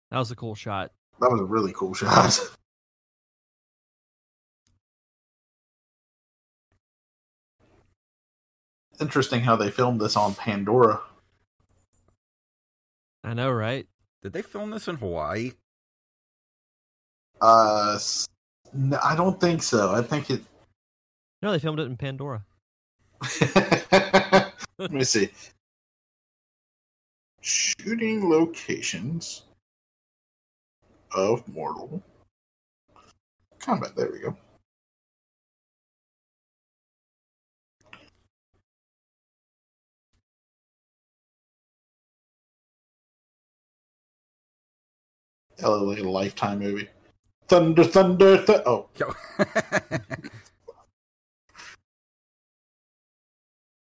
That was a cool shot. That was a really cool shot. Interesting how they filmed this on Pandora. I know, right? Did they film this in Hawaii? Uh, no, I don't think so. I think it. No, they filmed it in Pandora. Let me see. Shooting locations of Mortal Kombat. There we go. LA Lifetime movie. Thunder, thunder, th- oh, Yo.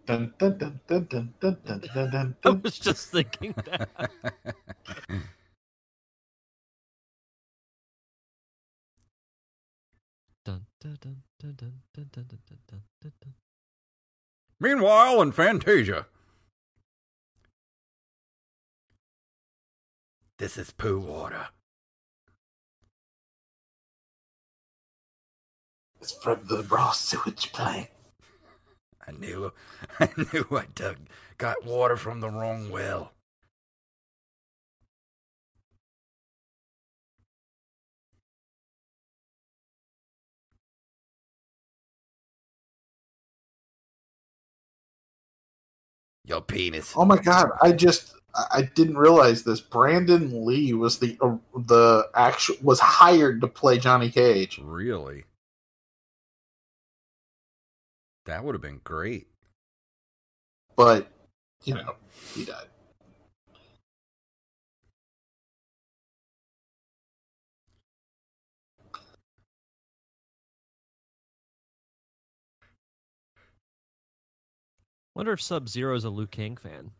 dun dun dun dun dun dun dun dun dun. I was just thinking that. Dun, dun, dun, dun, dun, dun, dun, dun, dun, dun, dun, dun. Meanwhile, in Fantasia. This is poo water. It's from the raw sewage plant. I knew, I knew I dug, got water from the wrong well. Your penis. Oh my god! I just I I didn't realize this. Brandon Lee was the uh, the actual was hired to play Johnny Cage. Really? That would have been great. but you know he died. Wonder if Sub Zero is a Liu Kang fan.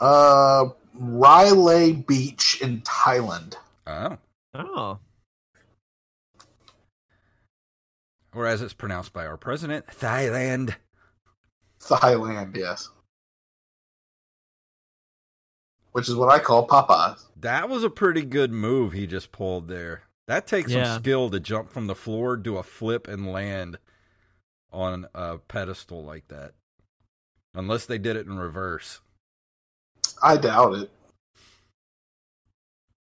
Uh, Railay Beach in Thailand. Oh. Oh, Or as it's pronounced by our president, Thailand. Thailand, yes. Which is what I call Popeyes. That was a pretty good move he just pulled there. That takes Yeah. some skill to jump from the floor, do a flip, and land on a pedestal like that. Unless they did it in reverse. I doubt it.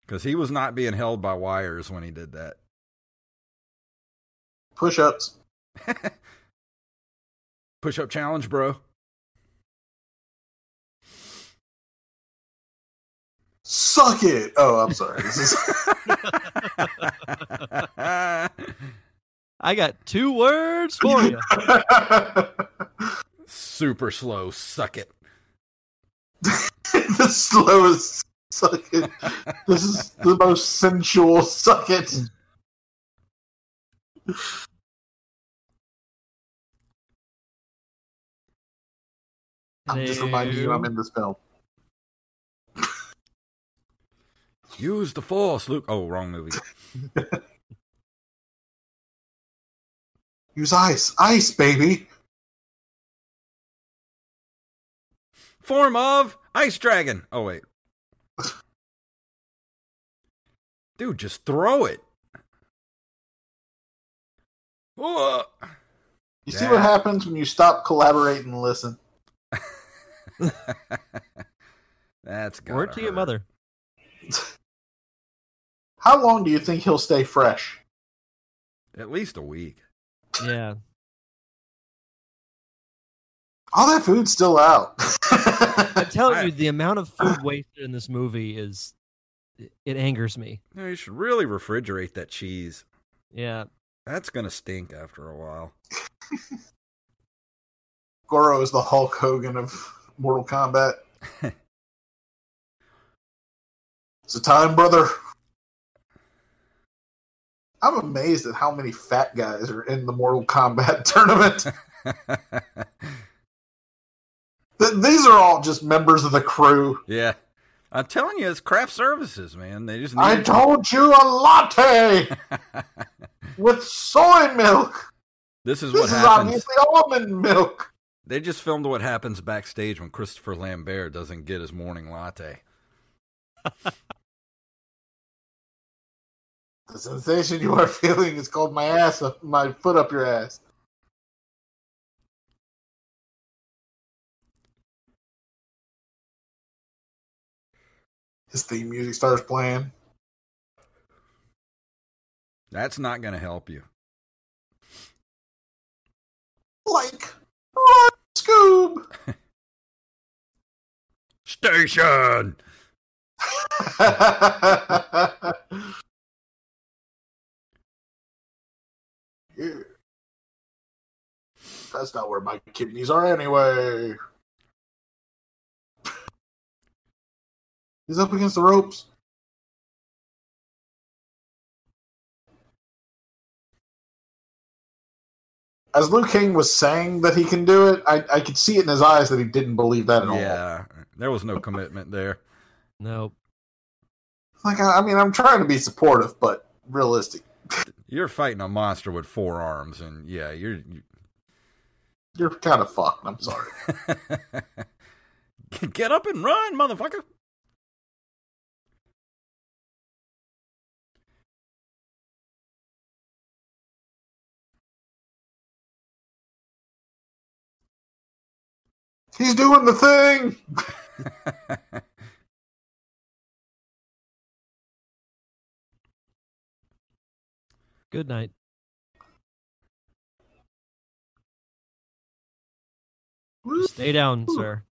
Because he was not being held by wires when he did that. Push ups. Push up challenge, bro. Suck it. Oh, I'm sorry. This is I got two words for you. Super slow. Suck it. the slowest suck it. This is the most sensual suck it. I'm just reminding you I'm in this film. Use the force, Luke. Oh, wrong movie. Use ice. Ice, baby. Form of Ice Dragon. Oh, wait. Dude, just throw it. Whoa. You see what happens when you stop collaborating and listen? That's good. got Word to your mother. How long do you think he'll stay fresh? At least a week. Yeah. All that food's still out. I tell you, the amount of food wasted in this movie is it angers me. You, know, you should really refrigerate that cheese. Yeah. That's gonna stink after a while. Goro is the Hulk Hogan of Mortal Kombat. it's a time, brother. I'm amazed at how many fat guys are in the Mortal Kombat tournament. Th- These are all just members of the crew. yeah, I'm telling you, it's craft services, man. They just need. I told you a latte with soy milk. this is This what is happens. obviously almond milk. They just filmed what happens backstage when Christopher Lambert doesn't get his morning latte. The sensation you are feeling is called my ass up, my foot up your ass. His theme music starts playing. That's not going to help you. Like Run, Scoob. Station. Yeah. That's not where my kidneys are anyway. He's up against the ropes. As Liu Kang was saying that he can do it, I, I could see it in his eyes that he didn't believe that at all. Yeah, there was no commitment there. Nope. Like, I, I mean, I'm trying to be supportive, but realistic. You're fighting a monster with four arms, and yeah, you're. you You're kind of fucked. I'm sorry. Get up and run, motherfucker. He's doing the thing. Good night. Stay down, sir.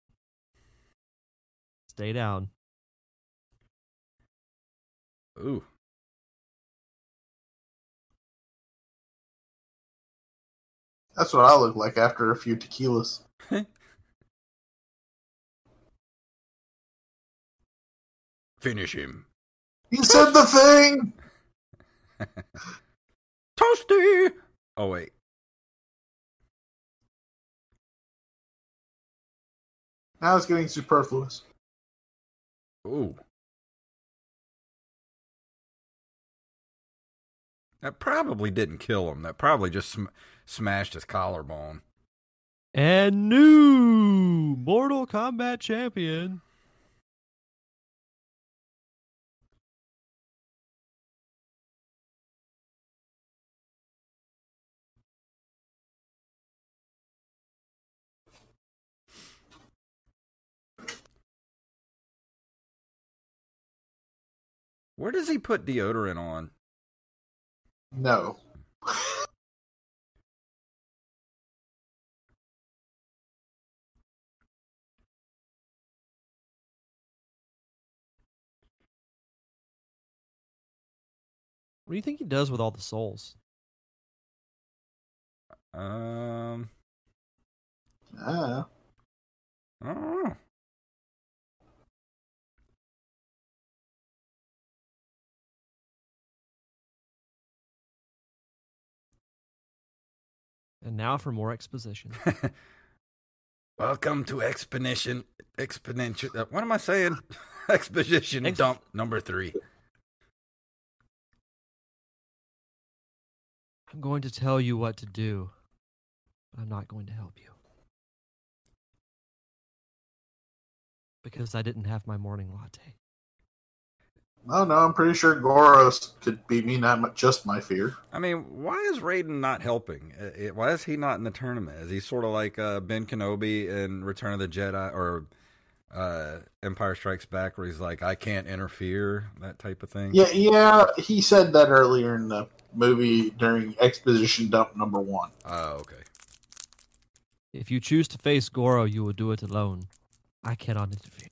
Stay down. Ooh. That's what I look like after a few tequilas. Finish him. He said the thing. Toasty! Oh, wait. Now it's getting superfluous. Ooh. That probably didn't kill him. That probably just sm- smashed his collarbone. And new Mortal Kombat champion. Where does he put deodorant on? No. What do you think he does with all the souls? Um, Ah. I don't know. And now for more exposition. Welcome to Expedition Exponential. uh, What am I saying? Exposition Ex- dump number three. I'm going to tell you what to do. but I'm not going to help you. Because I didn't have my morning latte. Oh no, I'm pretty sure Goros could beat me. Not mu- just my fear. I mean, why is Raiden not helping? Uh, it- Why is he not in the tournament? Is he sort of like uh, Ben Kenobi in Return of the Jedi or uh, Empire Strikes Back, where he's like, "I can't interfere," that type of thing? Yeah, yeah. He said that earlier in the movie during exposition dump number one. Oh, okay. If you choose to face Goro, you will do it alone. I cannot interfere.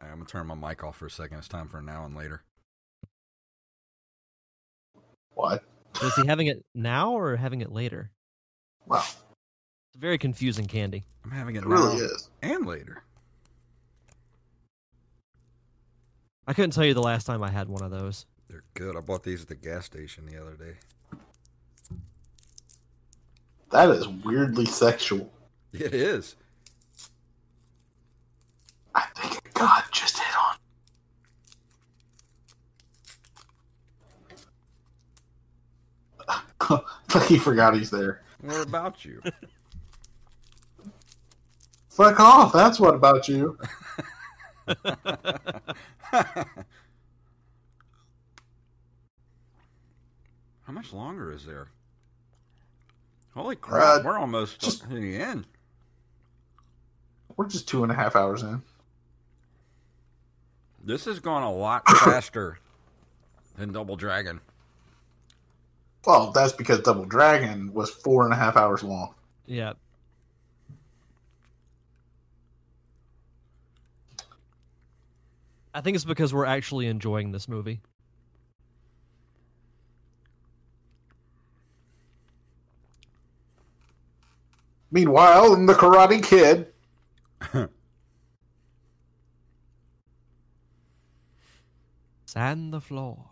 I'm gonna turn my mic off for a second. It's time for now and later. What? So he having it now or having it later? Wow, It's very confusing, Candy. I'm having it, it now really is. and later. I couldn't tell you the last time I had one of those. They're good. I bought these at the gas station the other day. That is weirdly sexual. It is. I think a god just hit on. like he forgot he's there. What about you? Fuck off. That's what about you. How much longer is there? Holy crap! Uh, we're almost just- in the end. We're just two and a half hours in. This has gone a lot faster than Double Dragon. Well, that's because Double Dragon was four and a half hours long. Yeah. I think it's because we're actually enjoying this movie. Meanwhile, in the Karate Kid, Sand the floor.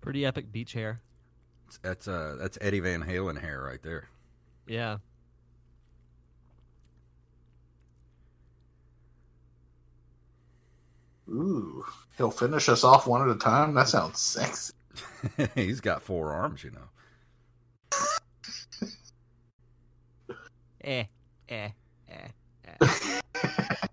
Pretty epic beach hair. That's uh, that's Eddie Van Halen hair right there. Yeah. Ooh, he'll finish us off one at a time. That sounds sexy. He's got four arms, you know. Eh, eh, eh, eh.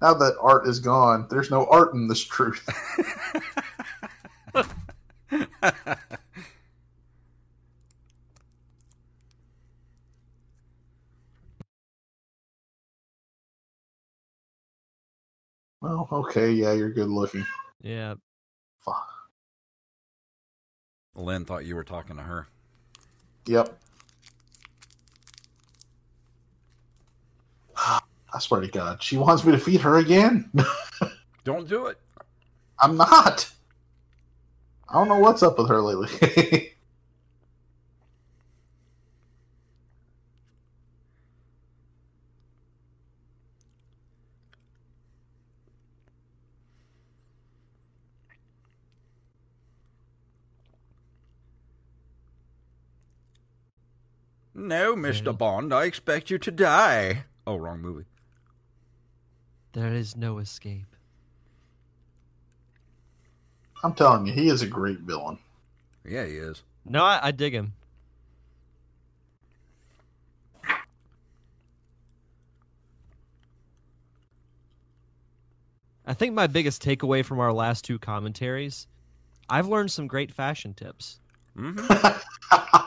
Now that art is gone, there's no art in this truth. Well, okay, yeah, you're good looking. Yeah. Fuck. Lynn thought you were talking to her. Yep. I swear to God, she wants me to feed her again. Don't do it. I'm not. I don't know what's up with her lately. No, Mister Okay. Bond, I expect you to die. Oh, wrong movie. There is no escape. I'm telling you, he is a great villain. Yeah, he is. No, I, I dig him. I think my biggest takeaway from our last two commentaries, I've learned some great fashion tips. hmm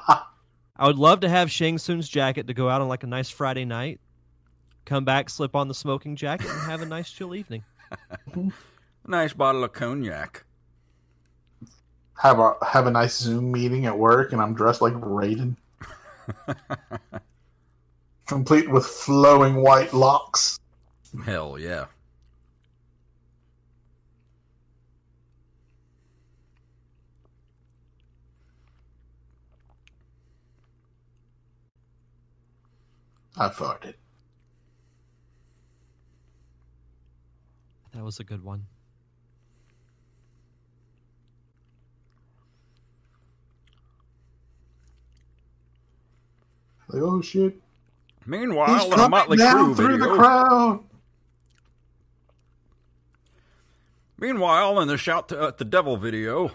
I would love to have Shang Tsung's jacket to go out on like a nice Friday night, come back, slip on the smoking jacket, and have a nice chill evening. Nice bottle of cognac. have a have a nice Zoom meeting at work, and I'm dressed like Raiden, complete with flowing white locks. Hell yeah. I farted. That was a good one. Like, oh shit! Meanwhile, He's in a coming Motley down Crue through video. the crowd. Meanwhile, in the Shout to, at the Devil video.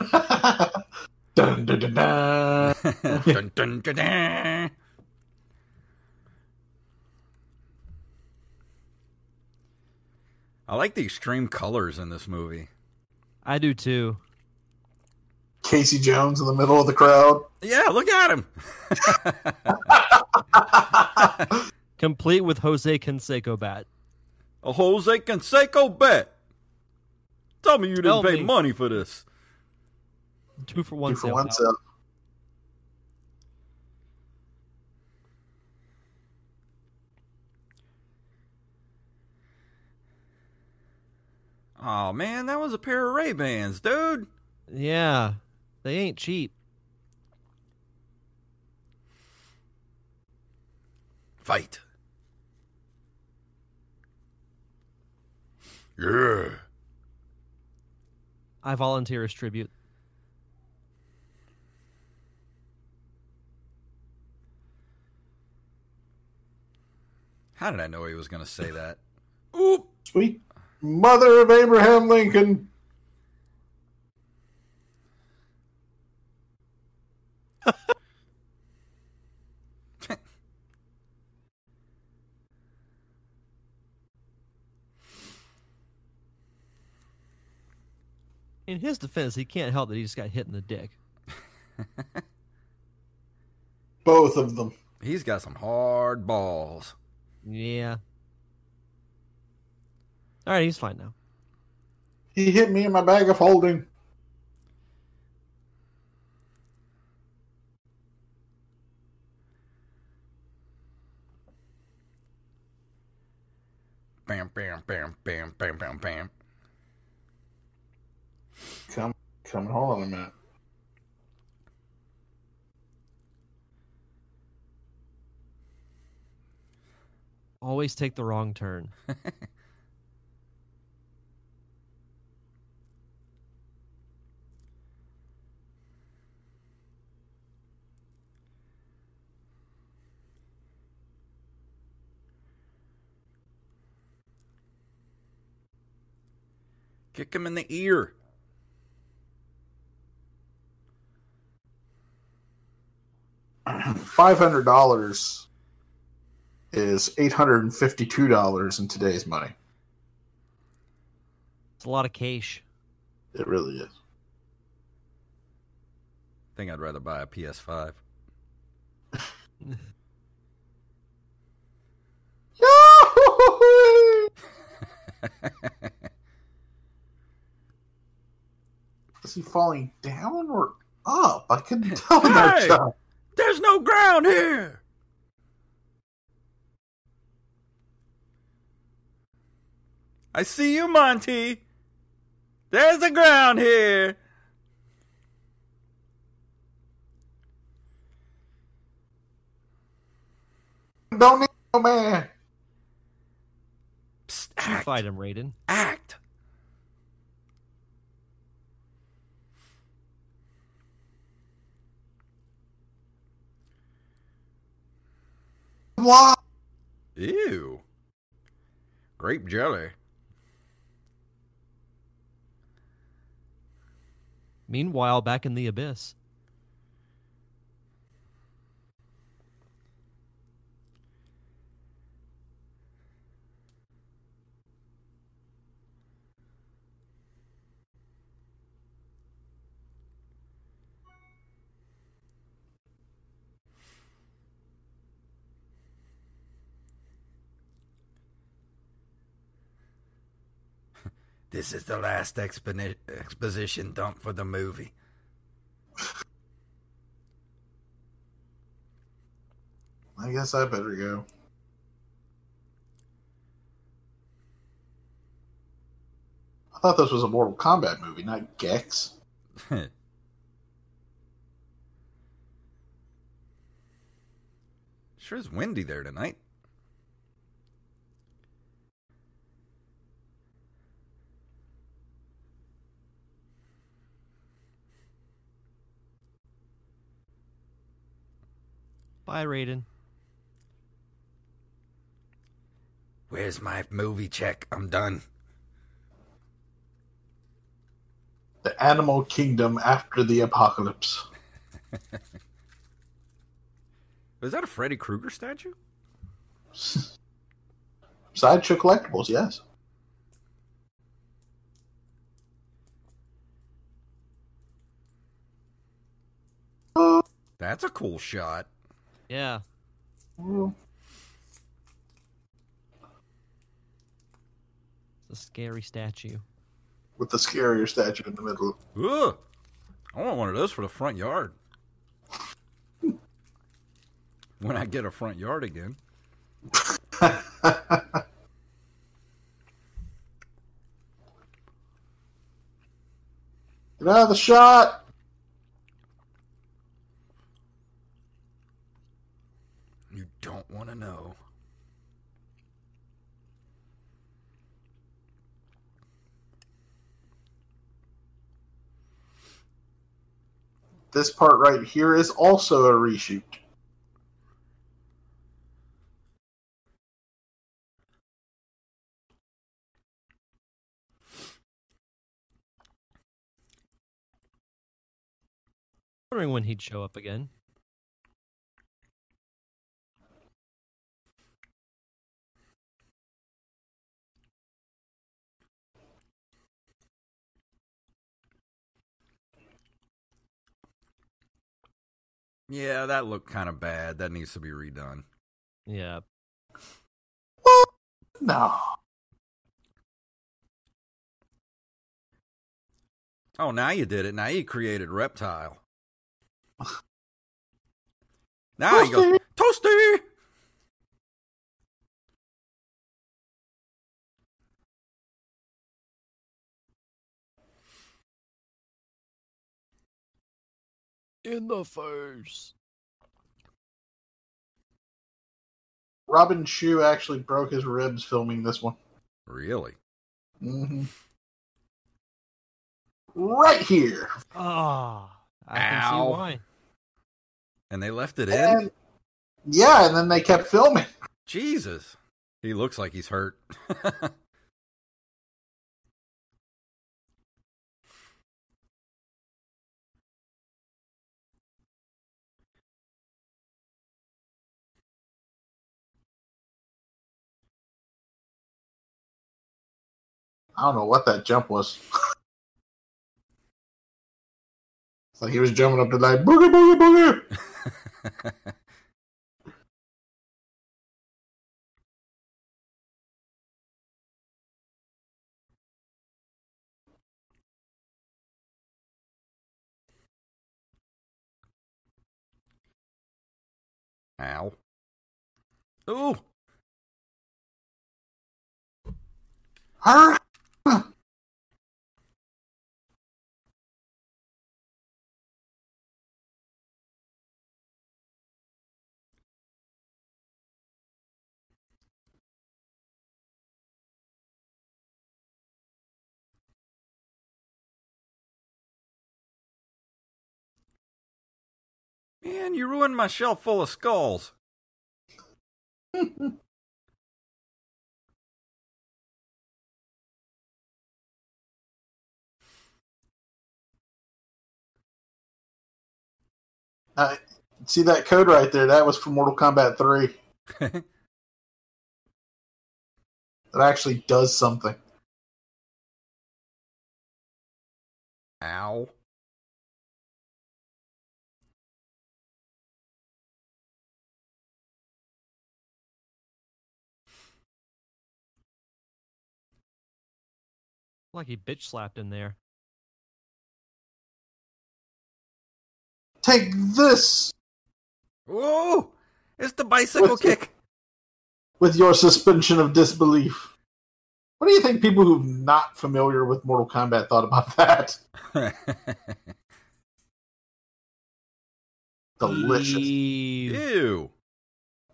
dun, dun, dun, dun. dun, dun, dun, dun. I like the extreme colors in this movie. I do too. Casey Jones in the middle of the crowd. Yeah, look at him. Complete with Jose Canseco bat. A Jose Canseco bat. Tell me you didn't Tell pay me. money for this. Two for one Two for sale. one pal. sale. Oh man, that was a pair of Ray Bans, dude. Yeah. They ain't cheap. Fight. Yeah. I volunteer as tribute. How did I know he was going to say that? Oop! Sweet mother of Abraham Lincoln. In his defense, he can't help that he just got hit in the dick. Both of them. He's got some hard balls. Yeah. All right, he's fine now. He hit me in my bag of holding. Bam, bam, bam, bam, bam, bam, bam. Come, coming. Hold on a minute. Always take the wrong turn. Kick him in the ear. Five hundred dollars is eight hundred and fifty-two dollars in today's money. It's a lot of cash. It really is. I think I'd rather buy a PS5. Yahoo! Is he falling down or up? I couldn't tell in that Hey! shot. There's no ground here. I see you, Monty. There's the ground here. Don't need no man. Psst, You fight him, Raiden. Act. Blah. Ew. Grape jelly. Meanwhile, back in the abyss. This is the last exponi- exposition dump for the movie. I guess I better go. I thought this was a Mortal Kombat movie, not Gex. sure is windy there tonight. Bye, Raiden. Where's my movie check? I'm done. The Animal Kingdom after the apocalypse. Is that a Freddy Krueger statue? Sideshow Collectibles, yes. That's a cool shot. Yeah. Well, It's a scary statue. With the scarier statue in the middle. Ugh. I want one of those for the front yard. when I get a front yard again. Get out of the shot! want to know. This part right here is also a reshoot. wondering when he'd show up again. Yeah, that looked kind of bad. That needs to be redone. Yeah. No. Oh, now you did it. Now you created reptile. now he goes toasty. In the face. Robin Shou actually broke his ribs filming this one. Really? hmm Right here. Ah, I can see Ow. why. And they left it in? Yeah, and then they kept filming. Jesus. He looks like he's hurt. I don't know what that jump was. it's like he was jumping up to like boogie boogie boogie. Ow. Ooh. Her. Man, you ruined my shelf full of skulls. Uh, see that code right there? That was for Mortal Kombat 3. That actually does something. Ow. Like he bitch slapped in there. Take this Whoa! It's the bicycle What's it? kick. with your suspension of disbelief. What do you think people who are not familiar with Mortal Kombat thought about that? Delicious. Ew.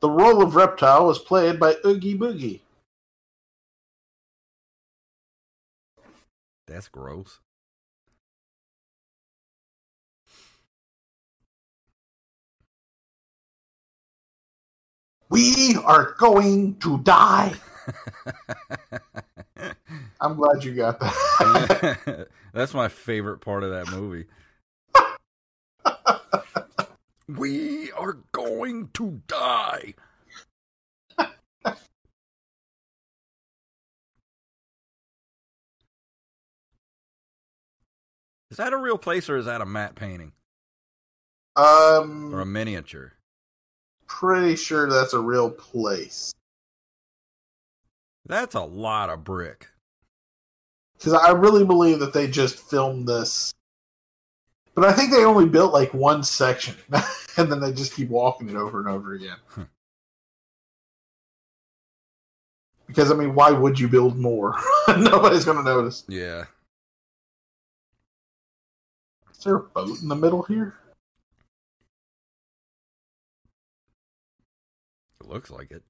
The role of Reptile was played by Oogie Boogie. That's gross. We are going to die. I'm glad you got that. That's my favorite part of that movie. we are going to die. Is that a real place or is that a matte painting Um, or a miniature? Pretty sure that's a real place. That's a lot of brick. Because I really believe that they just filmed this. But I think they only built like one section. and then they just keep walking it over and over again. Because, I mean, why would you build more? Nobody's going to notice. Yeah. Is there a boat in the middle here? It looks like it.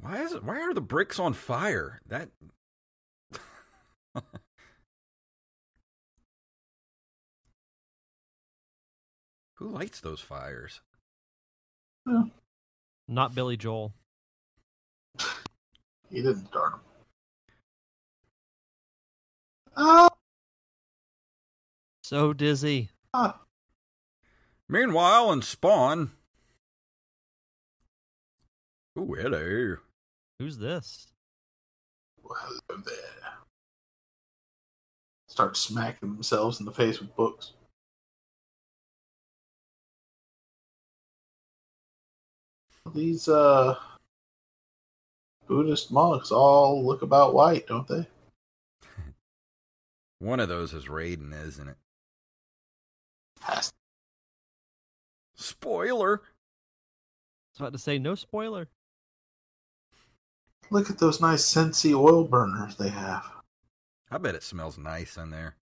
Why is it? Why are the bricks on fire? That. Who lights those fires? Not Billy Joel. He didn't start them. Oh, So dizzy. Ah, Meanwhile, in Spawn. Ooh, hello. Who's this? well, hello there. Start smacking themselves in the face with books. These uh Buddhist monks all look about white, don't they? One of those is Raiden, isn't it? Has Spoiler. I was about to say no spoiler. Look at those nice Sensi oil burners they have. I bet it smells nice in there.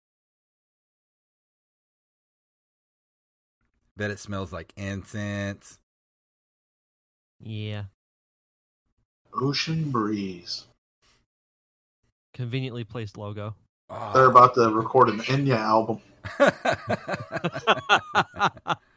Bet it smells like incense. Yeah. Ocean breeze. Conveniently placed logo. Oh. They're about to record an Enya album.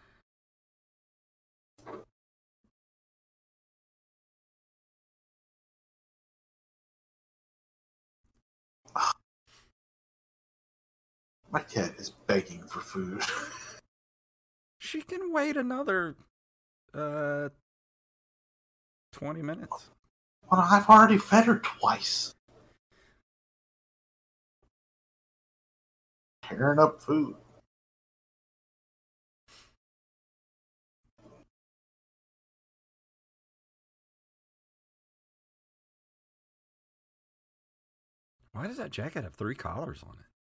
My cat is begging for food. she can wait another uh 20 minutes. well, I've already fed her twice. Tearing up food. Why does that jacket have three collars on it?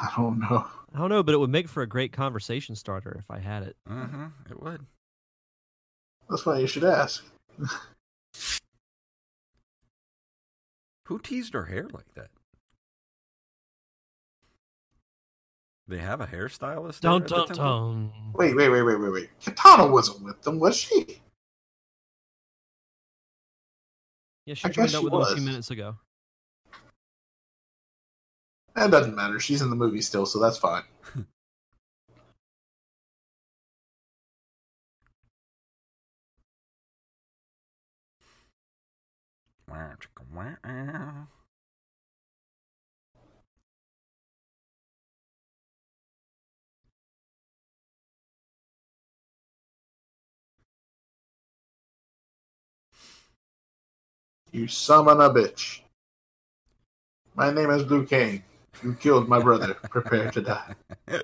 I don't know. I don't know, but it would make for a great conversation starter if I had it. Mm-hmm. It would. That's why you should ask. Who teased her hair like that? They have a hairstylist. there Dun at the dun temple? dun. Wait, wait, wait, wait, wait, wait. Kitana wasn't with them, was she? Yeah, she I joined up she with them a few minutes ago. That doesn't matter. She's in the movie still, so that's fine. You summon a bitch. My name is Liu Kang. You killed my brother. Prepare to die.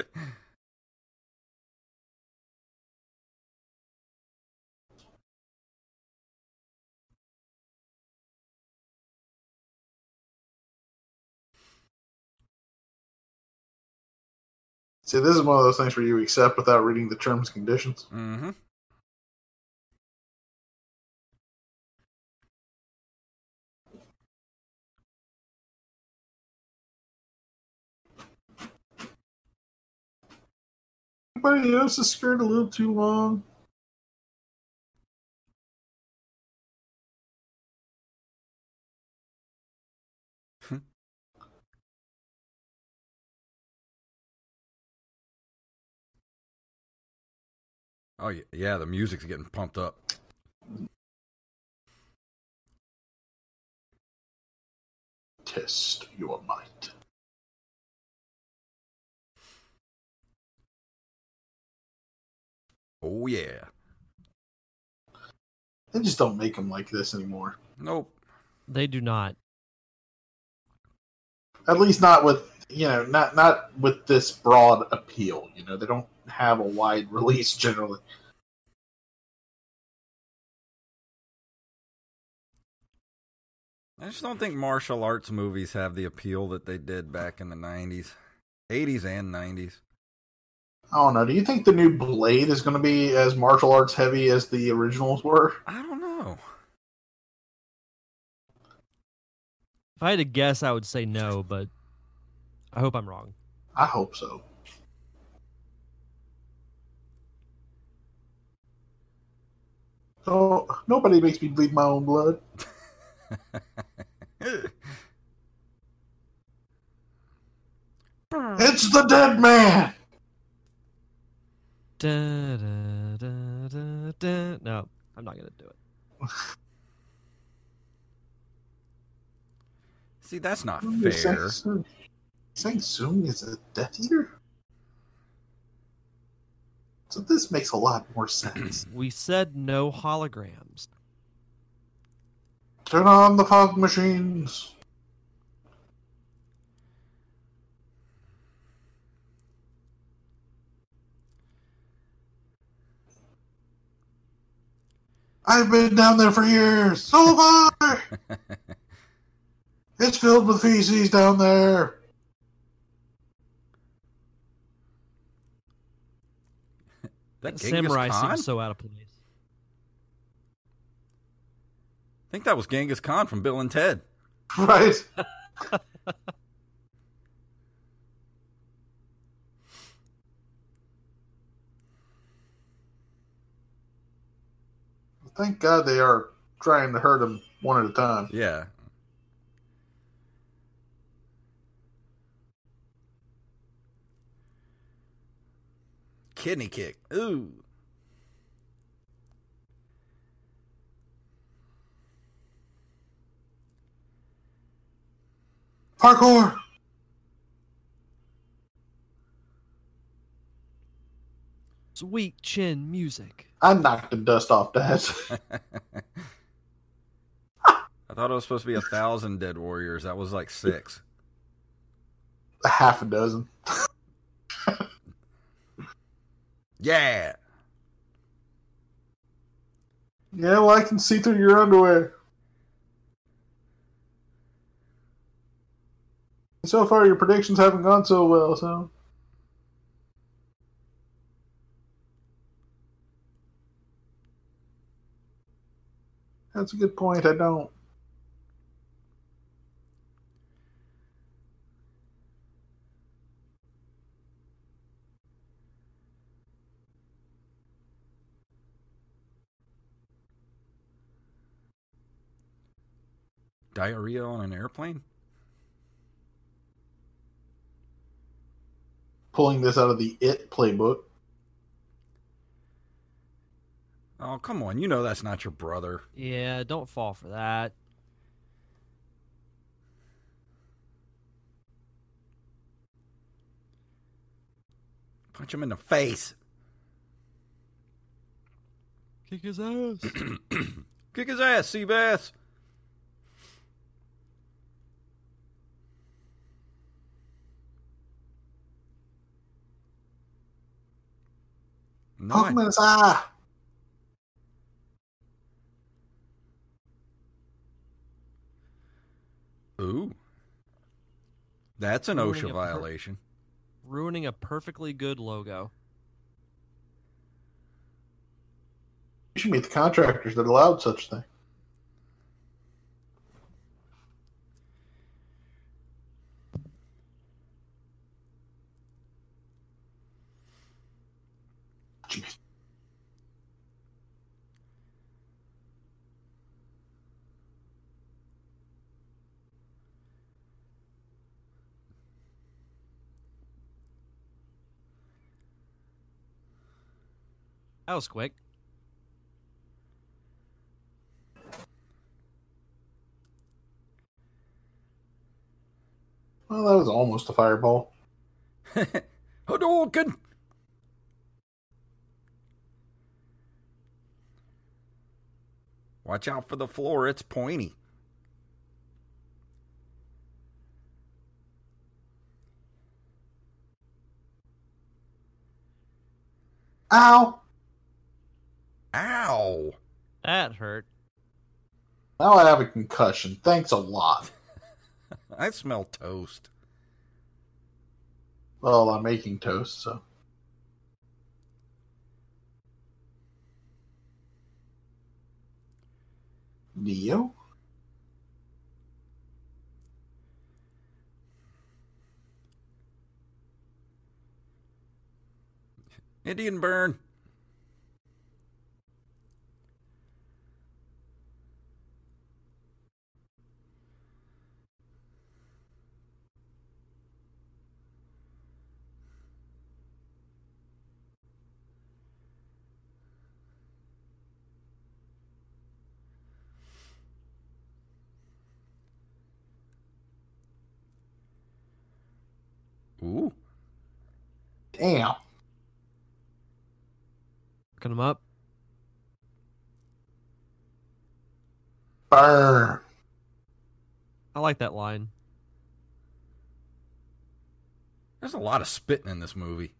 See, this is one of those things where you accept without reading the terms and conditions. mm-hmm. Anybody else's skirt a little too long? Oh yeah, yeah. The music's getting pumped up. Test your might. Oh yeah. They just don't make them like this anymore. Nope. They do not. At least not with you know, not not with this broad appeal. You know, they don't have a wide release generally. I just don't think martial arts movies have the appeal that they did back in the '90s, '80s, and '90s. I don't know. Do you think the new Blade is going to be as martial arts heavy as the originals were? I don't know. If I had to guess, I would say no, but I hope I'm wrong. I hope so. Oh, nobody makes me bleed my own blood. It's the dead man. Da, da, da, da, da. No, I'm not gonna do it. See, that's not You're saying fair. Sung- saying Sung is a Death Eater? So this makes a lot more sense. We said no holograms. Turn on the fog machines. I've been down there for years. So far, it's filled with feces down there. That Genghis Samurai Khan? seems so out of place. I think that was Genghis Khan from Bill and Ted. Right? Thank God they are trying to hurt him one at a time. Yeah. Kidney kick. Ooh. Parkour! Sweet chin music. I knocked the dust off that. I thought it was supposed to be a thousand dead warriors. That was like six. a half a dozen. Yeah. Yeah, well, I can see through your underwear. So far, your predictions haven't gone so well, so. That's a good point. I don't. Diarrhea on an airplane? Pulling this out of the It playbook. Oh, come on. You know that's not your brother. Yeah, don't fall for that. Punch him in the face. Kick his ass. Kick his ass, Seabass. No, Poke I- him in his eye. Ooh. That's an Ruining OSHA a per- violation. Ruining a perfectly good logo. You should meet the contractors that allowed such thing. Jeez. That was quick. Well, that was almost a fireball. Hadouken! Watch out for the floor, it's pointy. Ow! Ow! That hurt. Now I have a concussion. Thanks a lot. I smell toast. Well, I'm making toast, so. Neo? Indian burn. Damn. Looking him up. Burn. I like that line. There's a lot of spitting in this movie.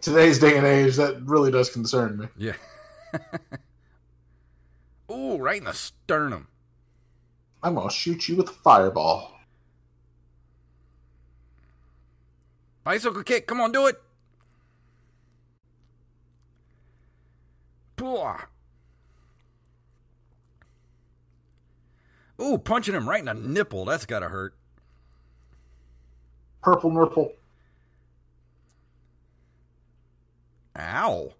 Today's day and age, that really does concern me. Yeah. Ooh, right in the sternum. I'm gonna shoot you with a fireball. Bicycle kick. Come on, do it. Ooh, punching him right in the nipple. That's gotta hurt. Purple nipple. Ow.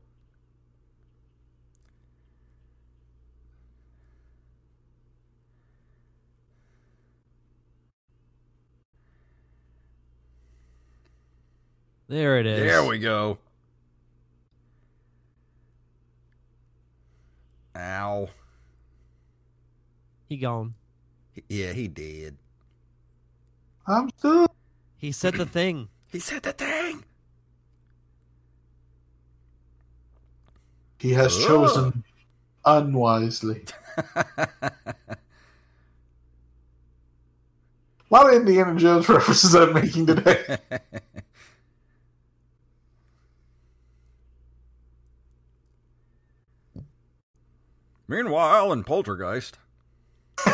There it is. There we go. Ow. He gone. Yeah, he did. I'm still. He said the thing. He said the thing. He has Ugh. chosen unwisely. A lot of Indiana Jones references I'm making today. Meanwhile, in Poltergeist,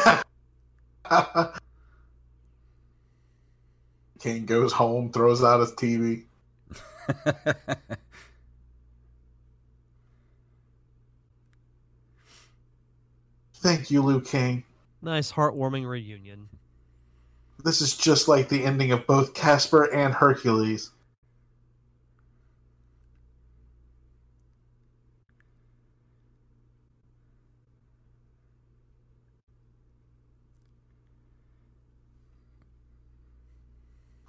King goes home, throws out his TV. Thank you, Liu Kang. Nice heartwarming reunion. This is just like the ending of both Casper and Hercules.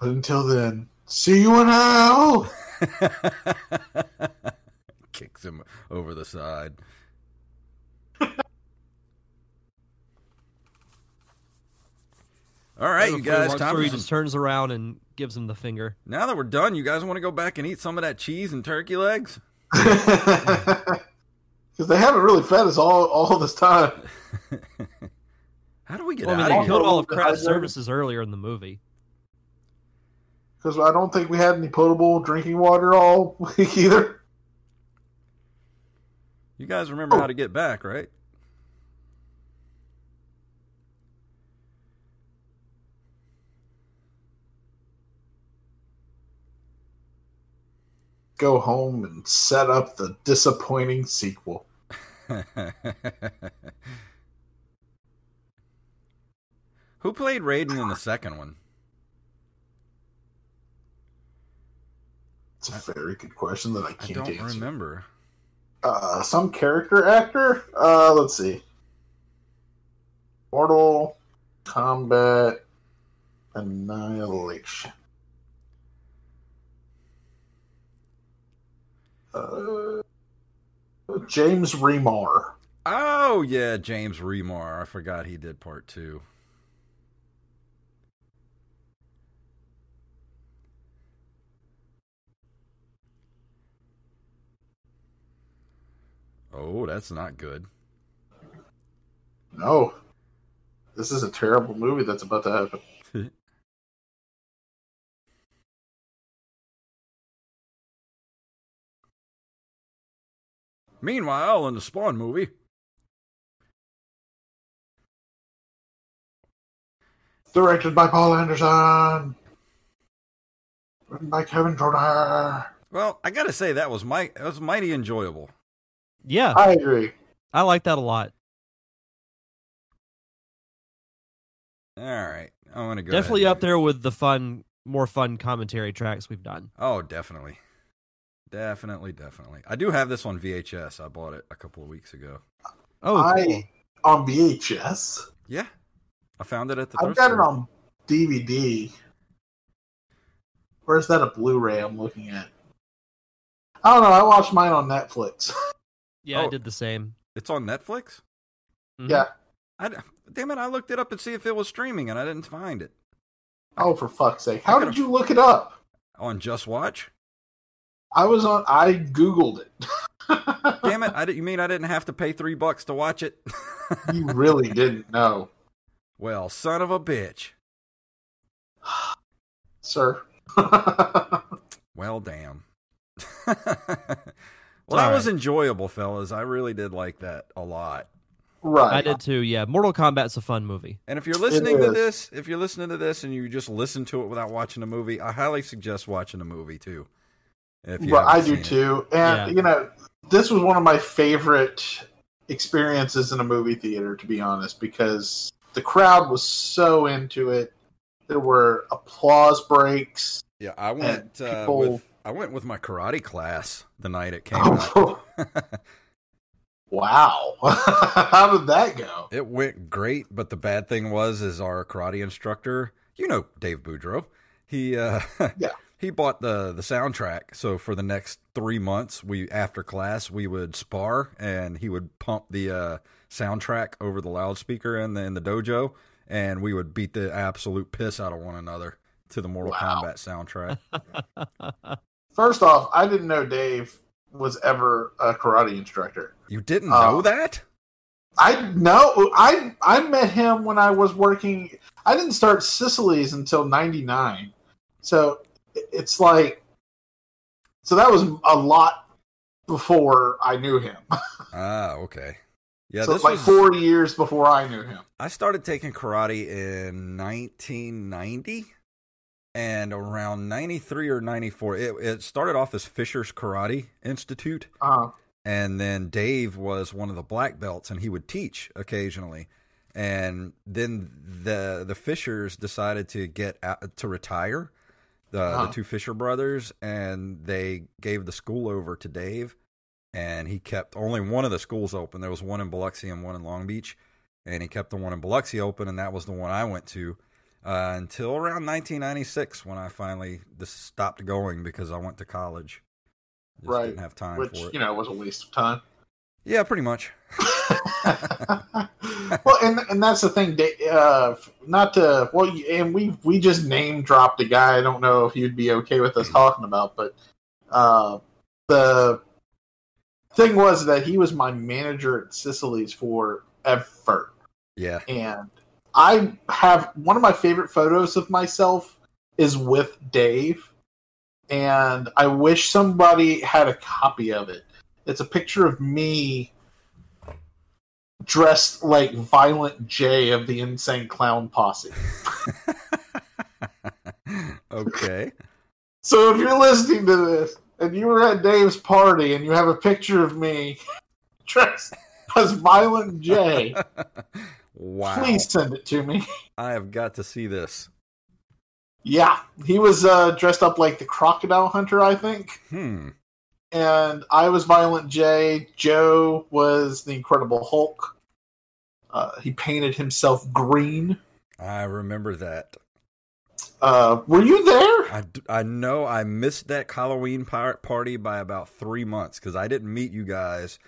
But until then, see you in hell! kicks him over the side. All right, you guys. walks Time through, for he some- just turns around and gives him the finger. Now that we're done, you guys want to go back and eat some of that cheese and turkey legs? Because they haven't really fed us all, all this time. How do we get Well, I mean, they of here? killed all of The craft services earlier in the movie. Because I don't think we had any potable drinking water all week either. You guys remember how oh. to get back, right? Go home and set up the disappointing sequel. Who played Raiden in the second one? It's a very good question that I can't I don't answer. remember. Uh, some character actor? Uh, let's see. Mortal Kombat Annihilation. Uh, James Remar. Oh yeah, James Remar. I forgot he did part two. Oh, that's not good. No. This is a terrible movie that's about to happen. Meanwhile, in the Spawn movie, Directed by Paul Anderson. Written by Kevin Jordan. well, I gotta say that was my that was mighty enjoyable. Yeah, I agree. I like that a lot. All right, I want to go Definitely ahead up there with the fun, more fun commentary tracks we've done. Oh, definitely. Definitely, definitely. I do have this on VHS. I bought it a couple of weeks ago. Oh, I cool. on VHS. Yeah. I found it at the I've thrift got it on DVD. Where's that a Blu-ray I'm looking at? I don't know. I watched mine on Netflix. yeah, I oh. did the same. It's on Netflix? Mhm. yeah, I, damn it, I looked it up to see if it was streaming and I didn't find it. Oh, for fuck's sake! How did you look it up? On Just Watch? I was on. I googled it. Damn it! I did, you mean I didn't have to pay three bucks to watch it? you really didn't know, well, son of a bitch. sir. Well, damn. Well, that was enjoyable, fellas. I really did like that a lot. right. I did too. Yeah, Mortal Kombat's a fun movie. And if you're listening to this, if you're listening to this and you just listen to it without watching a movie, I highly suggest watching a movie too. If you Well, I do seen it. too. And Yeah. you know, this was one of my favorite experiences in a movie theater, to be honest, because the crowd was so into it. There were applause breaks. Yeah, I went uh, people- with I went with my karate class the night it came out. wow. How did that go? It went great, but the bad thing was, is our karate instructor, you know, Dave Boudreau, he uh, Yeah. he bought the the soundtrack. So for the next three months, we after class we would spar, and he would pump the uh, soundtrack over the loudspeaker in the in the dojo, and we would beat the absolute piss out of one another to the Mortal Wow. Kombat soundtrack. First off, I didn't know Dave was ever a karate instructor. You didn't Oh. know that? I know I I met him when I was working. I didn't start Sicily's until '99, so it's like, so that was a lot before I knew him. Ah, okay. Yeah, so this it's like was, four years before I knew him. I started taking karate in 1990 and around 93 or 94 it, it started off as Fisher's Karate Institute. Uh, and then Dave was one of the black belts and he would teach occasionally. And then the the Fishers decided to get out, to retire the Uh-huh. the two Fisher brothers and they gave the school over to Dave. And he kept only one of the schools open. There was one in Biloxi and one in Long Beach. And he kept the one in Biloxi open and that was the one I went to uh, until around 1996 when I finally just stopped going because I went to college just Right, didn't have time which for it you know was a waste of time. yeah pretty much well, and and that's the thing. Uh, not to well, and we we just name dropped a guy. I don't know if you'd be okay with us talking about, but uh, the thing was that he was my manager at Sicily's forever, yeah and I have one of my favorite photos of myself is with Dave, and I wish somebody had a copy of it. It's a picture of me dressed like Violent J of the Insane Clown Posse. okay So if you're listening to this and you were at Dave's party and you have a picture of me dressed as Violent J, wow please send it to me. I have got to see this Yeah, he was uh, dressed up like the crocodile hunter, I think. hmm and I was Violent J. Joe was the Incredible Hulk. Uh, he painted himself green. I remember that Uh, were you there? I, I know I missed that Halloween par- party by about three months because I didn't meet you guys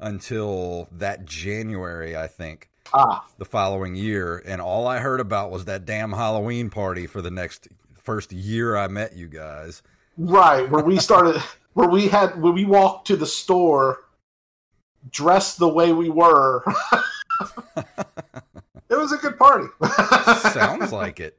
until that January, I think, Ah, the following year. And all I heard about was that damn Halloween party for the next first year I met you guys. right. Where we started, where we had, when we walked to the store, dressed the way we were. it was a good party. Sounds like it.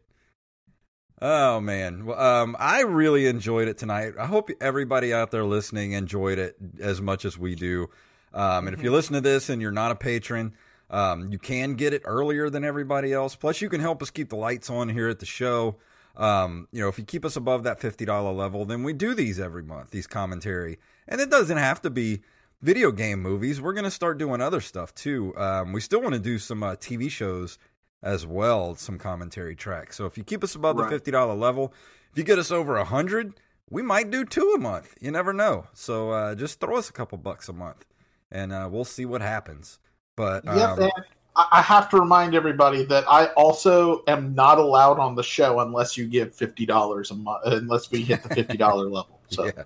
Oh man, well, um, I really enjoyed it tonight. I hope everybody out there listening enjoyed it as much as we do. Um, and if you listen to this and you're not a patron, um, you can get it earlier than everybody else. Plus, you can help us keep the lights on here at the show. Um, you know, if you keep us above that fifty dollar level, then we do these every month, these commentary, and it doesn't have to be video game movies. We're gonna start doing other stuff too. Um, we still want to do some uh, TV shows as well, some commentary tracks. So if you keep us above the fifty dollar level, if you get us over a hundred, we might do two a month. You never know. So uh, just throw us a couple bucks a month, and uh, we'll see what happens. But Yep, um, and I I have to remind everybody that I also am not allowed on the show unless you give fifty dollars a month, unless we hit the fifty dollar level. So yeah.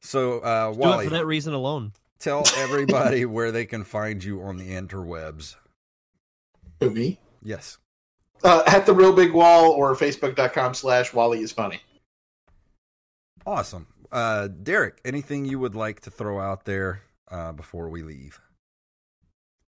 So uh, Do it Wally, for that reason alone. tell everybody where they can find you on the interwebs. who me? Yes. Uh, at the real big wall or facebook.com slash Wally is funny. Awesome. Uh, Derek, anything you would like to throw out there uh, before we leave?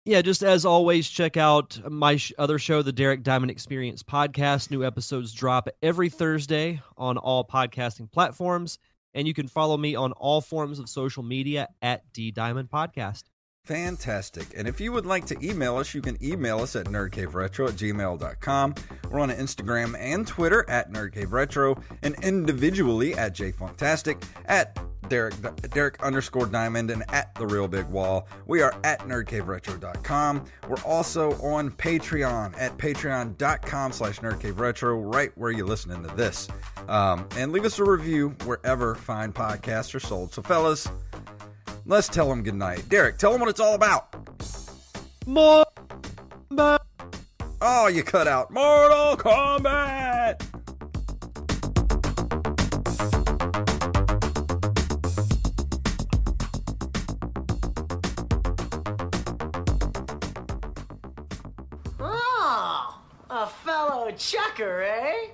Yeah, just as always, check out my sh- other show, the Derek Diamond Experience podcast. New episodes drop every Thursday on all podcasting platforms, and you can follow me on all forms of social media at D Diamond Podcast. Fantastic. And if you would like to email us, you can email us at nerdcaveretro at gmail.com. We're on Instagram and Twitter at nerdcaveretro and individually at jfunktastic, at Derek, Derek underscore diamond, and at the real big wall. We are at nerdcaveretro.com. We're also on Patreon at patreon.com slash nerdcaveretro, right where you're listening to this. Um, and leave us a review wherever fine podcasts are sold. So, fellas, Let's tell them goodnight. Derek, tell them what it's all about. More. Oh, you cut out Mortal Kombat. Oh, a fellow chucker, eh?